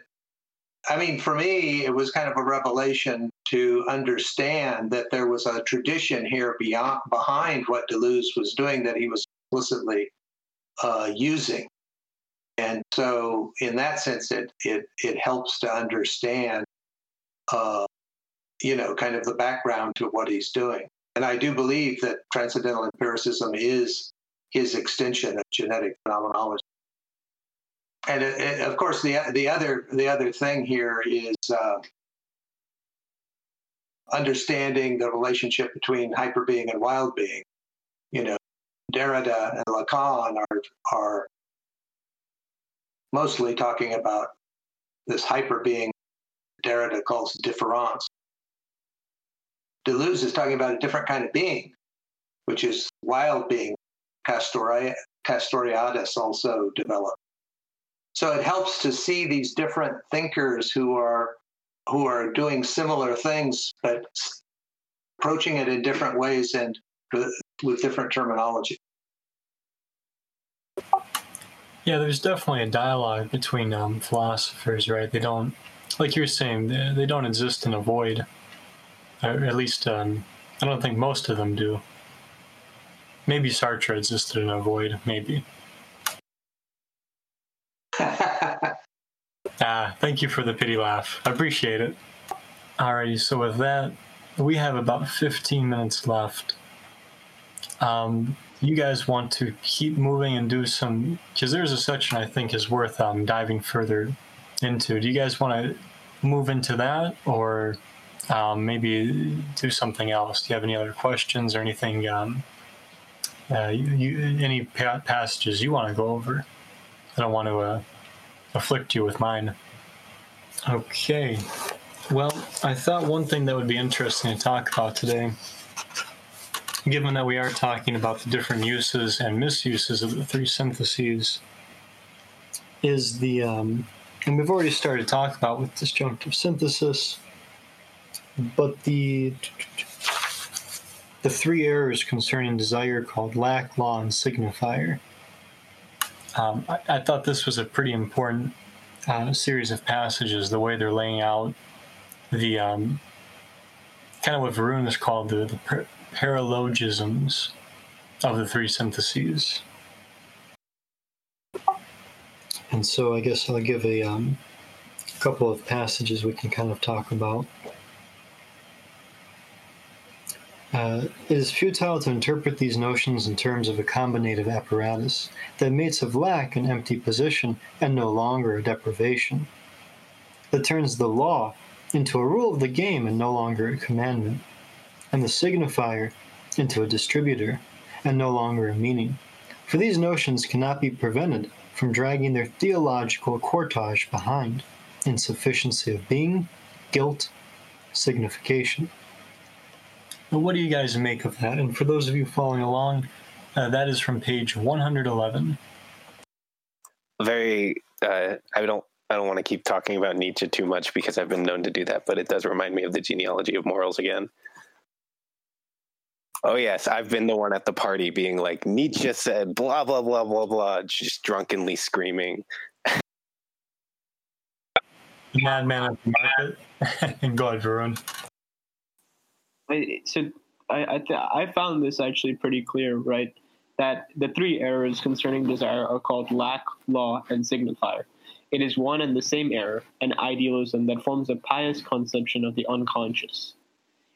I mean, for me, it was kind of a revelation to understand that there was a tradition here beyond behind what Deleuze was doing that he was explicitly uh, using. And so, in that sense, it it it helps to understand, uh, you know, kind of the background to what he's doing. And I do believe that transcendental empiricism is his extension of genetic phenomenology. And it, it, of course, the the other the other thing here is uh, understanding the relationship between hyperbeing and wild being. You know, Derrida and Lacan are are mostly talking about this hyper being Derrida calls difference. Deleuze is talking about a different kind of being, which is wild being. Castori- Castoriadis also developed. So it helps to see these different thinkers who are who are doing similar things, but approaching it in different ways and uh, with different terminology. Yeah, there's definitely a dialogue between um, philosophers, right? They don't, like you're saying, they, they don't exist in a void. Or at least, um, I don't think most of them do. Maybe Sartre existed in a void, maybe. ah, thank you for the pity laugh. I appreciate it. Alrighty, so with that, we have about 15 minutes left. Um, you guys want to keep moving and do some because there's a section I think is worth um, diving further into. Do you guys want to move into that or um, maybe do something else? Do you have any other questions or anything? Um, uh, you, you, any pa- passages you want to go over? I don't want to uh, afflict you with mine. Okay. Well, I thought one thing that would be interesting to talk about today given that we are talking about the different uses and misuses of the three syntheses, is the, um, and we've already started talking about with disjunctive synthesis, but the the three errors concerning desire called lack, law, and signifier. Um, I, I, thought this was a pretty important uh, series of passages, the way they're laying out the um, kind of what Varun has called the, the paralogisms of the three syntheses. And so I guess I'll give a um, couple of passages we can kind of talk about. Uh, it is futile to interpret these notions in terms of a combinative apparatus that admits of lack an empty position and no longer a deprivation, that turns the law into a rule of the game and no longer a commandment and the signifier into a distributor, and no longer a meaning. For these notions cannot be prevented from dragging their theological cortege behind insufficiency of being, guilt, signification. But what do you guys make of that? And for those of you following along, uh, that is from page 111. Very, uh, I don't I don't want to keep talking about Nietzsche too much because I've been known to do that, but it does remind me of the genealogy of morals again. Oh yes, I've been the one at the party being like Nietzsche said blah blah blah blah blah, just drunkenly screaming. Madman at the market. and go ahead, Varun. I, so I I, th- I found this actually pretty clear, right? That the three errors concerning desire are called lack, law, and signifier. It is one and the same error, an idealism that forms a pious conception of the unconscious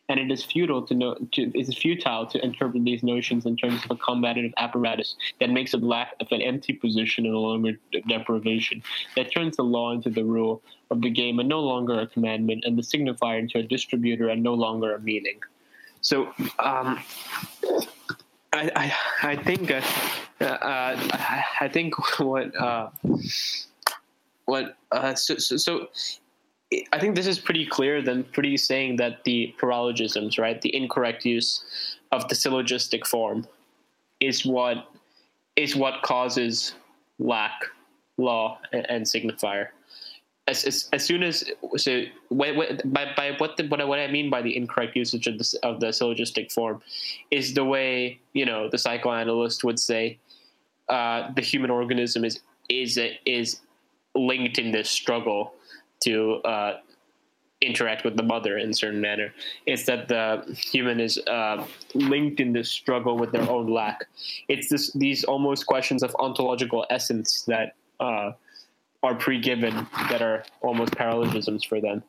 and it is futile to know to, it is futile to interpret these notions in terms of a combative apparatus that makes a lack of an empty position and no longer deprivation that turns the law into the rule of the game and no longer a commandment and the signifier into a distributor and no longer a meaning. So um, I, I, I think uh, uh, I think what uh, what uh, so, so, so I think this is pretty clear than pretty saying that the paralogisms, right, the incorrect use of the syllogistic form, is what is what causes lack, law, and, and signifier. As, as, as soon as so what, what, by, by what the, what, what I mean by the incorrect usage of the, of the syllogistic form is the way you know the psychoanalyst would say uh, the human organism is is is linked in this struggle to uh, interact with the mother in a certain manner. It's that the human is uh, linked in this struggle with their own lack. It's this these almost questions of ontological essence that uh, are pre-given that are almost paralogisms for them,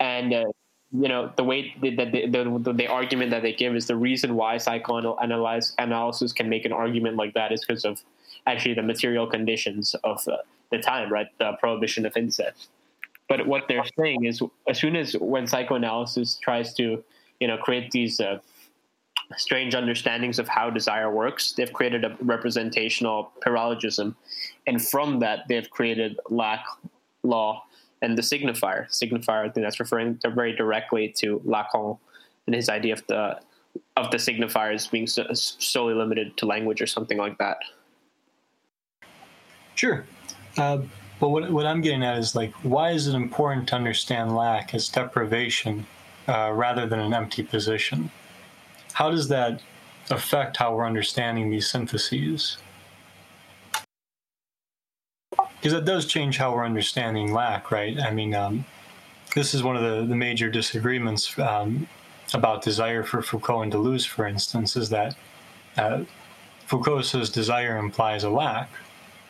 and. Uh, you know the way that the, the, the, argument that they give is the reason why psychoanalysis analysis can make an argument like that is because of actually the material conditions of the time, right? The prohibition of incest. But what they're saying is, as soon as when psychoanalysis tries to, you know, create these uh, strange understandings of how desire works, they've created a representational paralogism, and from that they've created lack, law, and the signifier. Signifier, I think that's referring to very directly to Lacan and his idea of the of the signifiers being so, solely limited to language or something like that. Sure. Uh, but what, what I'm getting at is like, why is it important to understand lack as deprivation uh, rather than an empty position? How does that affect how we're understanding these syntheses? Because that does change how we're understanding lack, right? I mean, um, this is one of the, the major disagreements um, about desire for Foucault and Deleuze, for instance, is that uh, Foucault says desire implies a lack,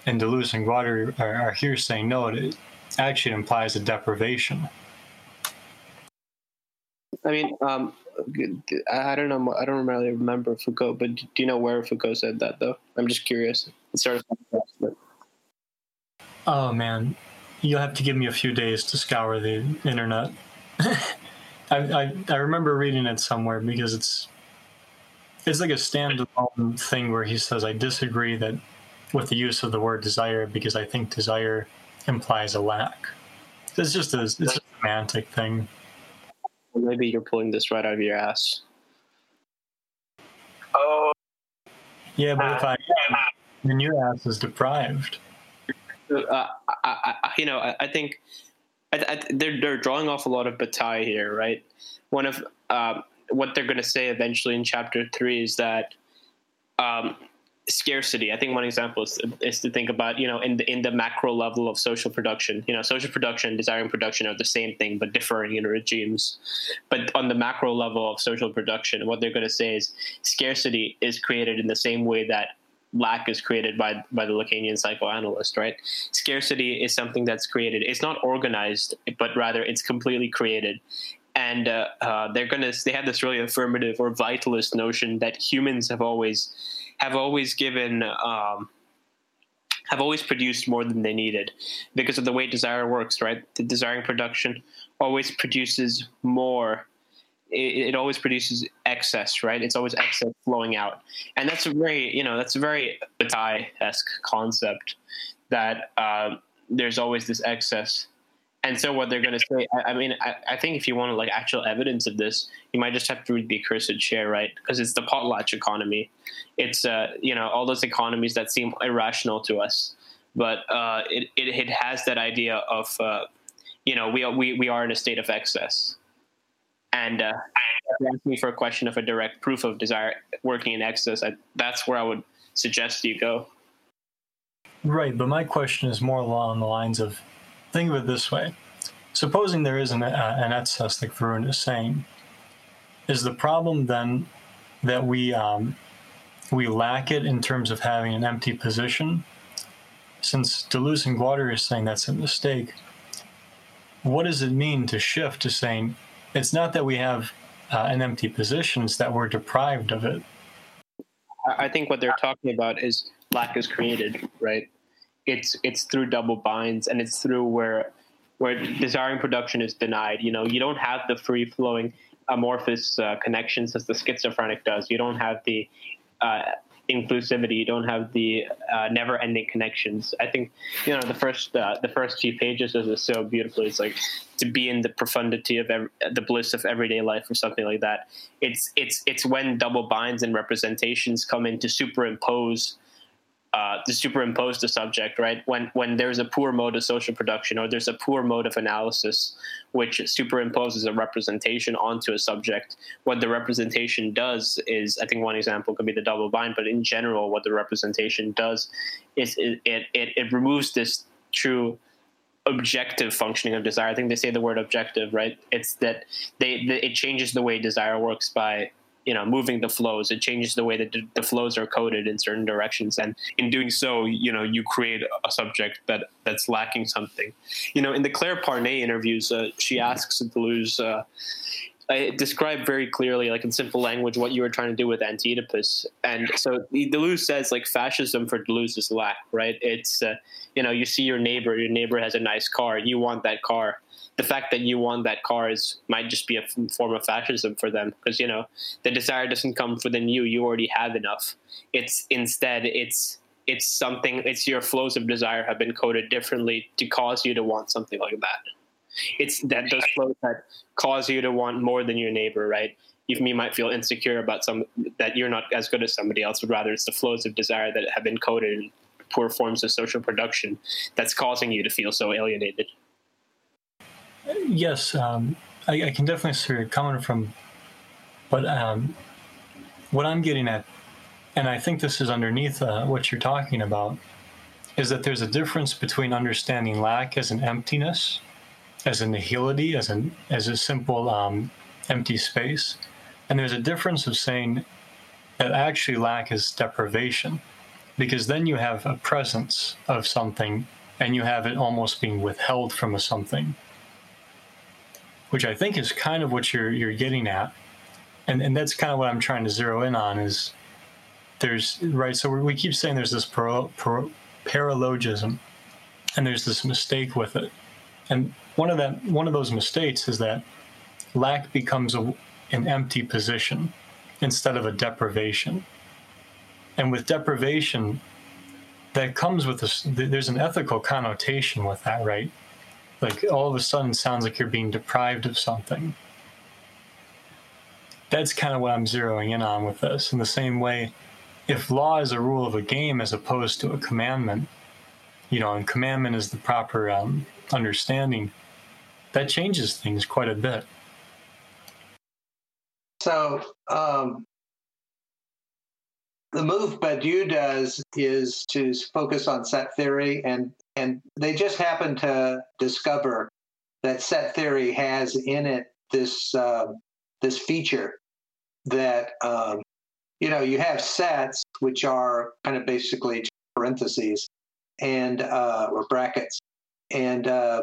and Deleuze and Guattari are, are here saying no, it actually implies a deprivation. I mean, um, I don't know. I don't really remember Foucault, but do you know where Foucault said that though? I'm just curious. It of. Oh man, you'll have to give me a few days to scour the internet. I, I I remember reading it somewhere because it's it's like a standalone thing where he says I disagree that with the use of the word desire because I think desire implies a lack. It's just a, it's a semantic thing. Maybe you're pulling this right out of your ass. Oh. Yeah, but if I then your ass is deprived. Uh, I, I, you know, I, I think I, they're they're drawing off a lot of Bataille here, right? One of uh, what they're going to say eventually in chapter three is that um, scarcity. I think one example is, is to think about, you know, in the in the macro level of social production. You know, social production and desiring production are the same thing, but differing in regimes. But on the macro level of social production, what they're going to say is scarcity is created in the same way that lack is created by by the Lacanian psychoanalyst, right? Scarcity is something that's created. It's not organized, but rather it's completely created. And uh, uh, they're gonna they have this really affirmative or vitalist notion that humans have always have always given um, have always produced more than they needed because of the way desire works right? The desiring production always produces more. It, it, always produces excess right? It's always excess flowing out. And that's a very you know that's a very Bataille-esque concept that uh, there's always this excess and so what they're going to say, I, I mean, I, I, think if you want like actual evidence of this, you might just have to read the accursed share, right? Because it's the potlatch economy. It's uh, you know all those economies that seem irrational to us, but uh, it, it, it has that idea of uh, you know we we we are in a state of excess, and uh, ask me for a question of a direct proof of desire working in excess. I, that's where I would suggest you go. Right, but my question is more along the lines of think of it this way. Supposing there is an, uh, an excess, like Varun is saying, is the problem then that we um, we lack it in terms of having an empty position? Since Deleuze and Guattari is saying that's a mistake, what does it mean to shift to saying it's not that we have uh, an empty position, it's that we're deprived of it? I think what they're talking about is lack is created, right? It's it's through double binds and it's through where where desiring production is denied. You know, you don't have the free flowing amorphous uh, connections as the schizophrenic does. You don't have the uh, inclusivity. You don't have the uh, never-ending connections. I think you know the first uh, the first few pages is this so beautifully. It's like to be in the profundity of every, the bliss of everyday life or something like that. It's it's it's when double binds and representations come in to superimpose uh, to superimpose the subject, right? When when there's a poor mode of social production or there's a poor mode of analysis, which superimposes a representation onto a subject, what the representation does is, I think one example could be the double bind, but in general, what the representation does is it it, it, it removes this true objective functioning of desire. I think they say the word objective, right? It's that they, they it changes the way desire works by you know moving the flows it changes the way that the flows are coded in certain directions and in doing so you know you create a subject that that's lacking something you know in the Claire Parnet interviews uh, she asks deleuze uh, I describe very clearly, like in simple language, what you were trying to do with Anti-Oedipus. And so Deleuze says, like, fascism for Deleuze is lack, right? It's, uh, you know, you see your neighbor, your neighbor has a nice car, you want that car the fact that you want that car is might just be a form of fascism for them because you know the desire doesn't come within you you already have enough. It's instead it's it's something it's your flows of desire have been coded differently to cause you to want something like that. It's that those flows that cause you to want more than your neighbor right? You might feel insecure about some that you're not as good as somebody else but rather it's the flows of desire that have been coded in poor forms of social production that's causing you to feel so alienated Yes, um, I, I, can definitely see where you're coming from, but um, what I'm getting at, and I think this is underneath uh, what you're talking about, is that there's a difference between understanding lack as an emptiness, as a nihility, as an as a simple um, empty space, and there's a difference of saying that actually lack is deprivation, because then you have a presence of something, and you have it almost being withheld from a something which I think is kind of what you're you're getting at, and and that's kind of what I'm trying to zero in on is there's right. So we keep saying there's this par- par- paralogism, and there's this mistake with it, and one of that one of those mistakes is that lack becomes a, an empty position instead of a deprivation, and with deprivation, that comes with this. There's an ethical connotation with that, right? Like all of a sudden sounds like you're being deprived of something. That's kind of what I'm zeroing in on with this. In the same way, if law is a rule of a game as opposed to a commandment, you know, and commandment is the proper um, understanding, that changes things quite a bit. So, um, the move Badiou does is to focus on set theory, and and they just happen to discover that set theory has in it this uh, this feature that um, you know you have sets which are kind of basically parentheses and uh, or brackets, and uh,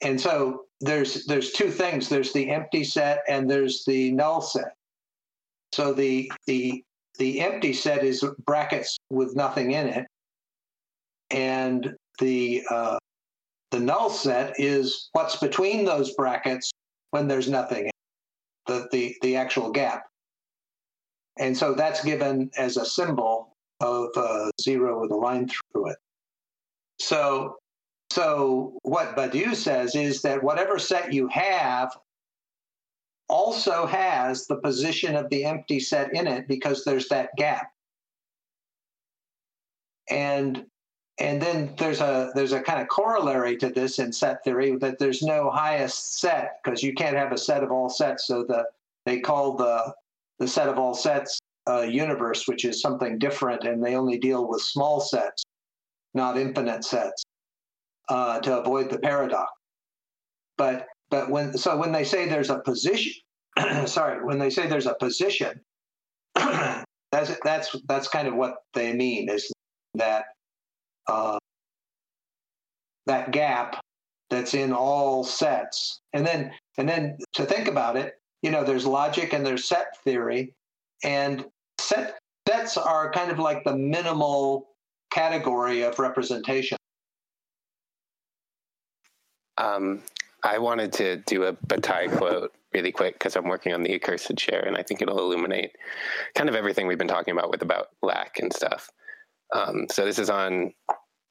and so there's there's two things. There's the empty set and there's the null set. So the the the empty set is brackets with nothing in it, and the uh, the null set is what's between those brackets when there's nothing, the the the actual gap, and so that's given as a symbol of uh, zero with a line through it. So so what Badiou says is that whatever set you have also has the position of the empty set in it because there's that gap. And and then there's a there's a kind of corollary to this in set theory that there's no highest set because you can't have a set of all sets. So the they call the the set of all sets a universe, which is something different, and they only deal with small sets, not infinite sets, uh, to avoid the paradox. But but when so when they say there's a position, sorry, when they say there's a position, that's that's that's kind of what they mean is that uh, that gap that's in all sets, and then and then to think about it, you know, there's logic and there's set theory, and set sets are kind of like the minimal category of representation. Um, I wanted to do a Bataille quote really quick because I'm working on the accursed share, and I think it'll illuminate kind of everything we've been talking about with about lack and stuff. Um, so this is on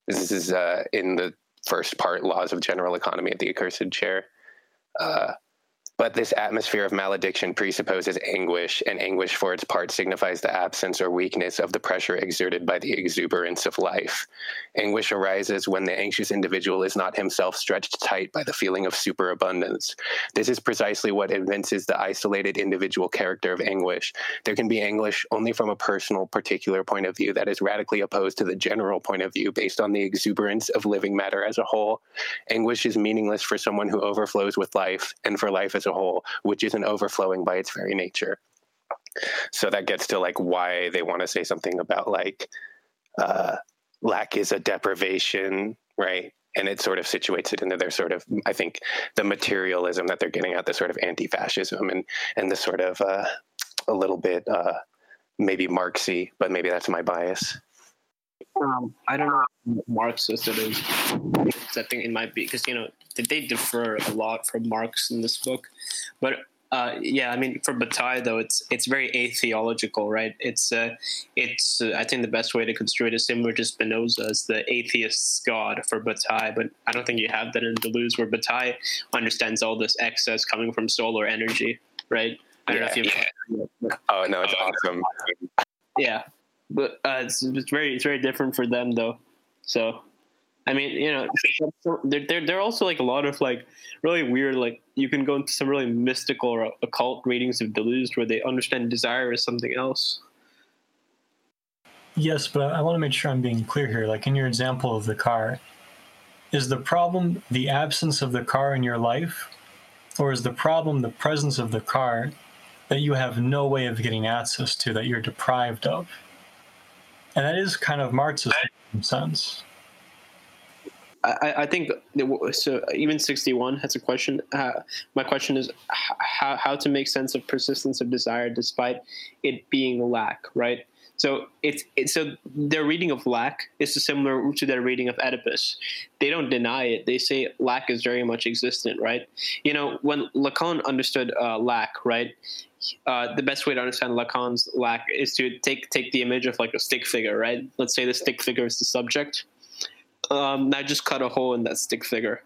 this is uh, in the first part, laws of general economy at the accursed share. Uh, But this atmosphere of malediction presupposes anguish, and anguish for its part signifies the absence or weakness of the pressure exerted by the exuberance of life. Anguish arises when the anxious individual is not himself stretched tight by the feeling of superabundance. This is precisely what evinces the isolated individual character of anguish. There can be anguish only from a personal, particular point of view that is radically opposed to the general point of view based on the exuberance of living matter as a whole. Anguish is meaningless for someone who overflows with life and for life as a whole, which isn't overflowing by its very nature. So that gets to like why they want to say something about like uh, lack is a deprivation, right? And it sort of situates it into their sort of, I think, the materialism that they're getting at, the sort of anti-fascism and and the sort of uh, a little bit uh, maybe Marxy, but maybe that's my bias. Um, I don't know how Marxist it is. I think it might be because you know they differ a lot from Marx in this book, but uh, yeah, I mean for Bataille though it's it's very atheological, right? It's uh, it's uh, I think the best way to construe it is similar to Spinoza as the atheist's god for Bataille, but I don't think you have that in Deleuze where Bataille understands all this excess coming from solar energy, right? I don't Yeah, know if you. yeah. Oh no, it's awesome. Yeah, but uh, it's, it's very it's very different for them though. So, I mean, you know, they're they're also like a lot of like really weird. Like you can go into some really mystical or occult readings of Deleuze where they understand desire as something else. Yes, but I want to make sure I'm being clear here. Like in your example of the car, is the problem the absence of the car in your life, or is the problem the presence of the car that you have no way of getting access to, that you're deprived of? And that is kind of Marxist in sense. I, I think so. Even sixty one has a question. Uh, my question is how how to make sense of persistence of desire despite it being lack, right? So it's, it's so their reading of lack is similar to their reading of Oedipus. They don't deny it. They say lack is very much existent, right? You know, when Lacan understood uh, lack, right? Uh, the best way to understand Lacan's lack is to take take the image of like a stick figure, right? Let's say the stick figure is the subject. Um, now just cut a hole in that stick figure.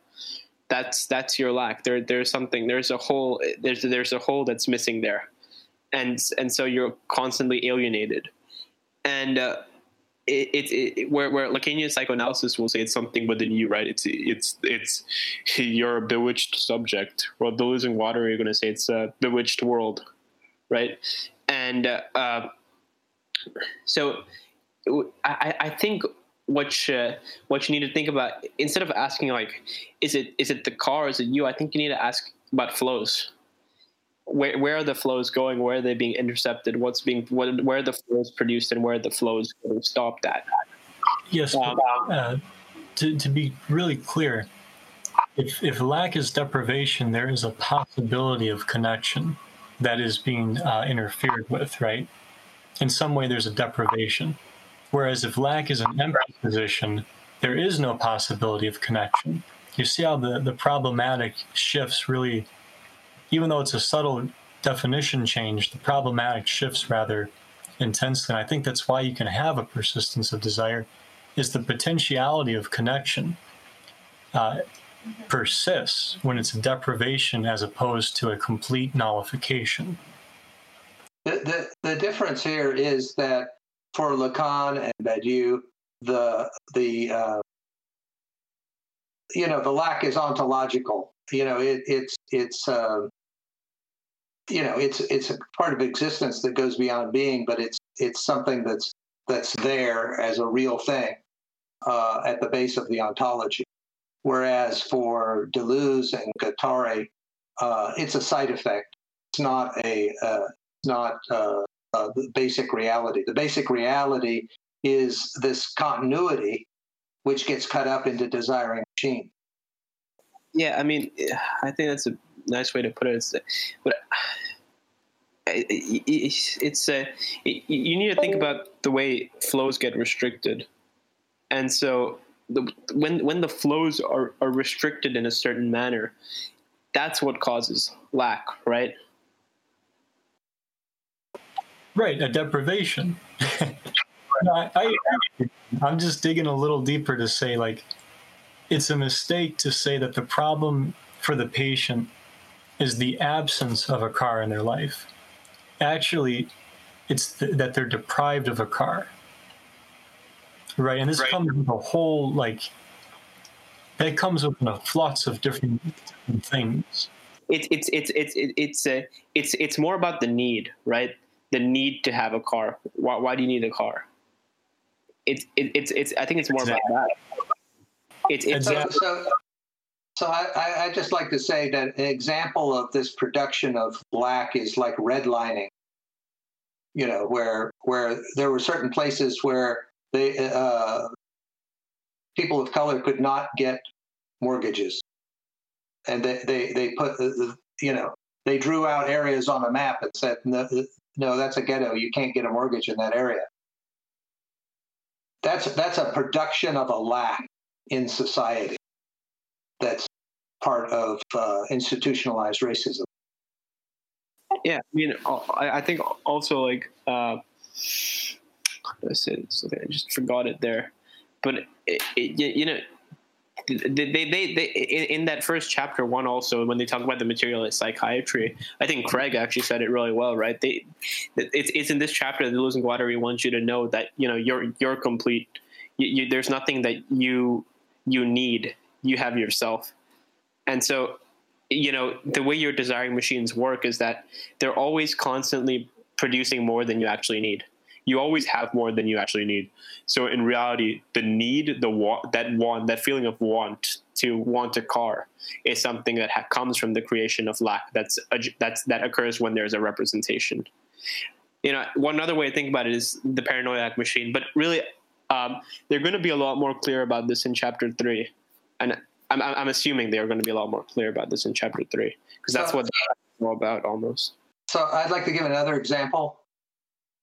That's that's your lack. There there's something. There's a hole. There's there's a hole that's missing there, and and so you're constantly alienated, and. Uh, it, it, it where where Lacanian psychoanalysis will say it's something within you, right? It's it's it's you're a bewitched subject. Well, the Deleuze and Guattari, you're going to say it's a bewitched world, right? And uh, uh, so I, I think what you, what you need to think about instead of asking like, is it is it the car, is it you? I think you need to ask about flows. Where where are the flows going? Where are they being intercepted? What's being what, where are the flows produced and where are the flows getting stopped at? Yes, but, uh, to, to be really clear, if, if lack is deprivation, there is a possibility of connection that is being uh, interfered with, right? In some way, there's a deprivation. Whereas if lack is an empty position, there is no possibility of connection. You see how the, the problematic shifts really, even though it's a subtle definition change, the problematic shifts rather intensely. And I think that's why you can have a persistence of desire is the potentiality of connection uh, persists when it's a deprivation as opposed to a complete nullification. The, the, the difference here is that for Lacan and Badiou, the the uh, you know the lack is ontological. You know it, it's it's uh, you know it's it's a part of existence that goes beyond being, but it's it's something that's that's there as a real thing uh, at the base of the ontology. Whereas for Deleuze and Guattari, uh, it's a side effect. It's not a uh, not uh, uh, the basic reality. The basic reality is this continuity, which gets cut up into desiring machine. Yeah, I mean, I think that's a nice way to put it. It's, but it's a, you need to think about the way flows get restricted, and so the, when when the flows are, are restricted in a certain manner, that's what causes lack, right? Right, a deprivation. I, I, I'm just digging a little deeper to say, like, it's a mistake to say that the problem for the patient is the absence of a car in their life. Actually, it's th- that they're deprived of a car. Right, and this Right. comes with a whole like that comes with a flux of different, different things. it's it's it's it's it's it's a, it's it's more about the need, right? The need to have a car. Why, why do you need a car? It's it, it's it's. I think it's more about that. It's it's So, Exactly. so, so I, I, I just like to say that an example of this production of black is like redlining. You know, where where there were certain places where they uh, people of color could not get mortgages, and they they they put uh, uh, you know they drew out areas on a map and said no no that's a ghetto you can't get a mortgage in that area. That's that's a production of a lack in society that's part of uh, institutionalized racism. yeah. I mean, I think also like uh, I? Okay, I just forgot it there. But it, it, you know, they they, they, they in, in that first chapter one also when they talk about the materialist psychiatry, I think Craig actually said it really well, right? They it's it's in this chapter that Deleuze and Guattari wants you to know that you know you're you're complete. You, you, there's nothing that you you need. You have yourself, and so you know the way your desiring machines work is that they're always constantly producing more than you actually need you always have more than you actually need. So in reality the need the want that want that feeling of want to want a car is something that ha- comes from the creation of lack. That's a, that's that occurs when there's a representation. You know one other way to think about it is the paranoiac machine but really um, they're going to be a lot more clear about this in chapter three. And I'm, I'm assuming they are going to be a lot more clear about this in chapter three because that's So- what it's all about almost. So I'd like to give another example.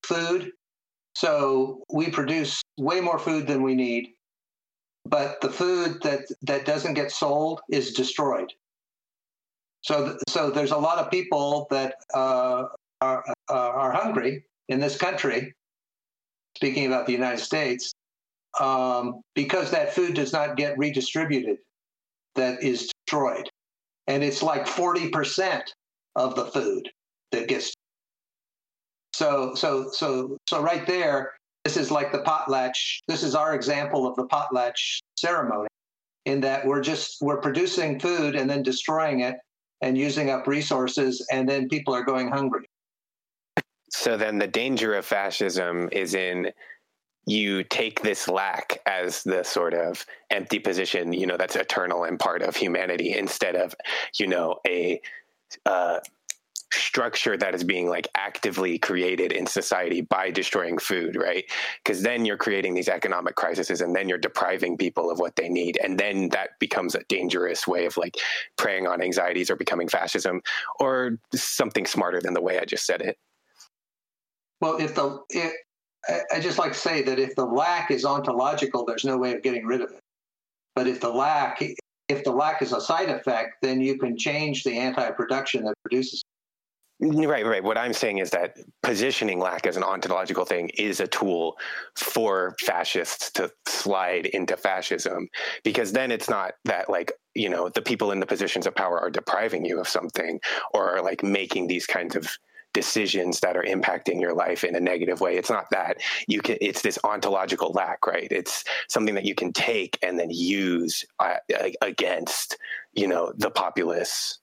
Food. So we produce way more food than we need, but the food that, that doesn't get sold is destroyed. So, th- so there's a lot of people that uh, are, uh, are hungry in this country, speaking about the United States, um, because that food does not get redistributed, that is destroyed. And it's like 40% of the food that gets so so so so right there this is like the potlatch this is our example of the potlatch ceremony in that we're just we're producing food and then destroying it and using up resources and then people are going hungry. So then the danger of fascism is in you take this lack as the sort of empty position, you know, that's eternal and part of humanity instead of, you know, a uh, structure that is being like actively created in society by destroying food, right? Because then you're creating these economic crises and then you're depriving people of what they need. And then that becomes a dangerous way of like preying on anxieties or becoming fascism or something smarter than the way I just said it. well if the it, I, I just like to say that if the lack is ontological there's no way of getting rid of it but if the lack if the lack is a side effect then you can change the anti-production that produces Right, right. What I'm saying is that positioning lack as an ontological thing is a tool for fascists to slide into fascism because then it's not that like, you know, the people in the positions of power are depriving you of something or are like making these kinds of decisions that are impacting your life in a negative way. It's not that you can it's this ontological lack, right? It's something that you can take and then use uh, against, you know, the populace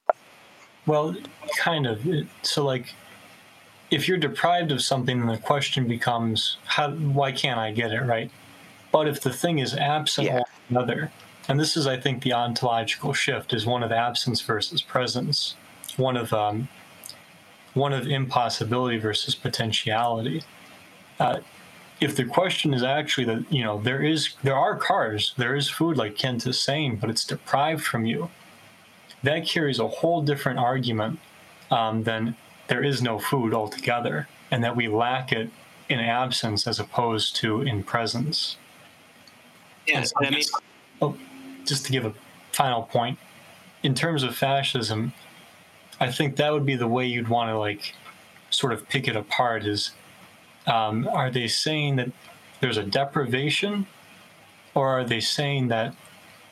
Well, kind of. So, like, if you're deprived of something, the question becomes, how? Why can't I get it right? But if the thing is absent Yeah. altogether, and this is, I think, the ontological shift is one of absence versus presence, one of um, one of impossibility versus potentiality. Uh, if the question is actually that you know there is there are cars, there is food, like Kent is saying, but it's deprived from you that carries a whole different argument um, than there is no food altogether, and that we lack it in absence as opposed to in presence. Yeah, so I mean, just- oh, just to give a final point, in terms of fascism, I think that would be the way you'd want to like sort of pick it apart. Is um, are they saying that there's a deprivation, or are they saying that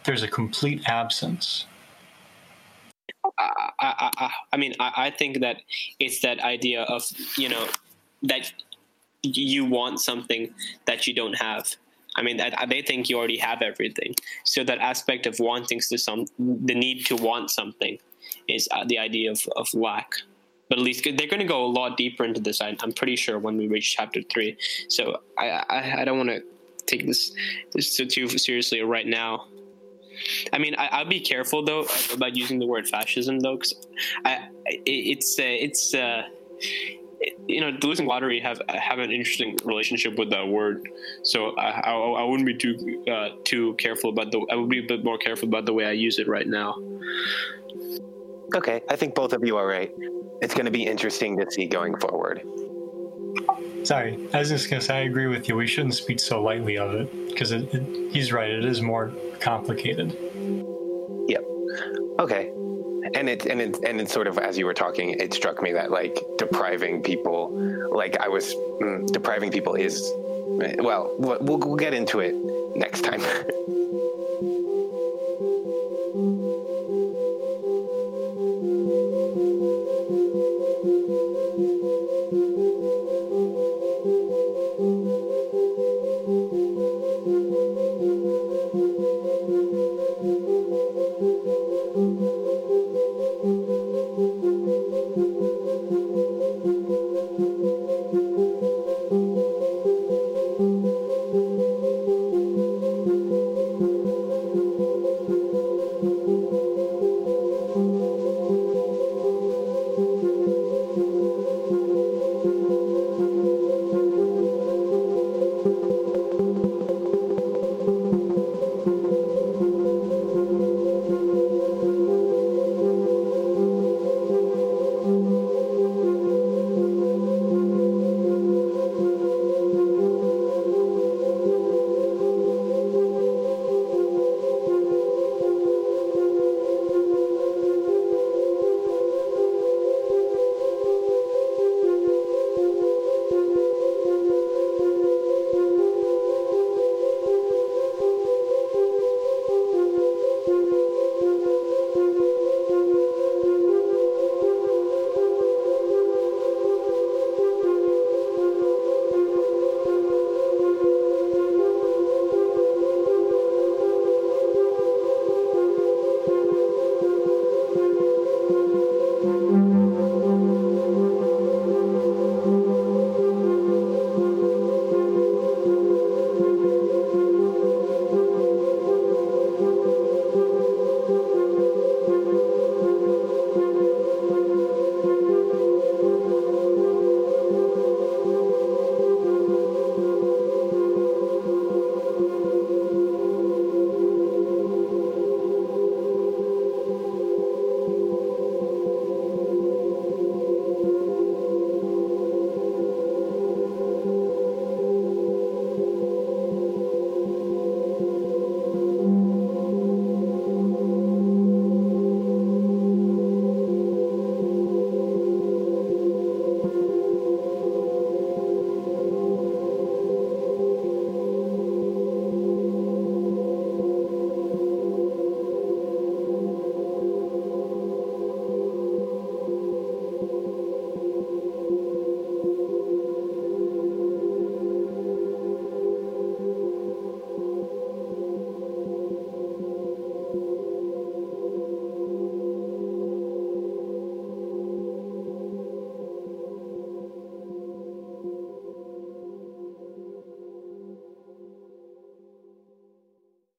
there's a complete absence? I, I, I, mean, I, I think that it's that idea of you know that you want something that you don't have. I mean, they think you already have everything. So that aspect of wanting to some, the need to want something, is uh, the idea of, of lack. But at least they're going to go a lot deeper into this. I'm pretty sure when we reach chapter three. So I I, I don't want to take this this too seriously right now. I mean, I, will be careful though about using the word fascism though, because it, it's uh, it's. Uh, you know, Deleuze and Guattari have have an interesting relationship with that word. So I, I, I wouldn't be too uh, too careful about the. I would be a bit more careful about the way I use it right now. Okay, I think both of you are right. It's going to be interesting to see going forward. Sorry, as I was just to say I agree with you. We shouldn't speak so lightly of it because he's right. It is more complicated. Yep. Okay and it and it and it sort of as you were talking, it struck me that like depriving people, like I was mm, depriving people is, well, we'll we'll get into it next time.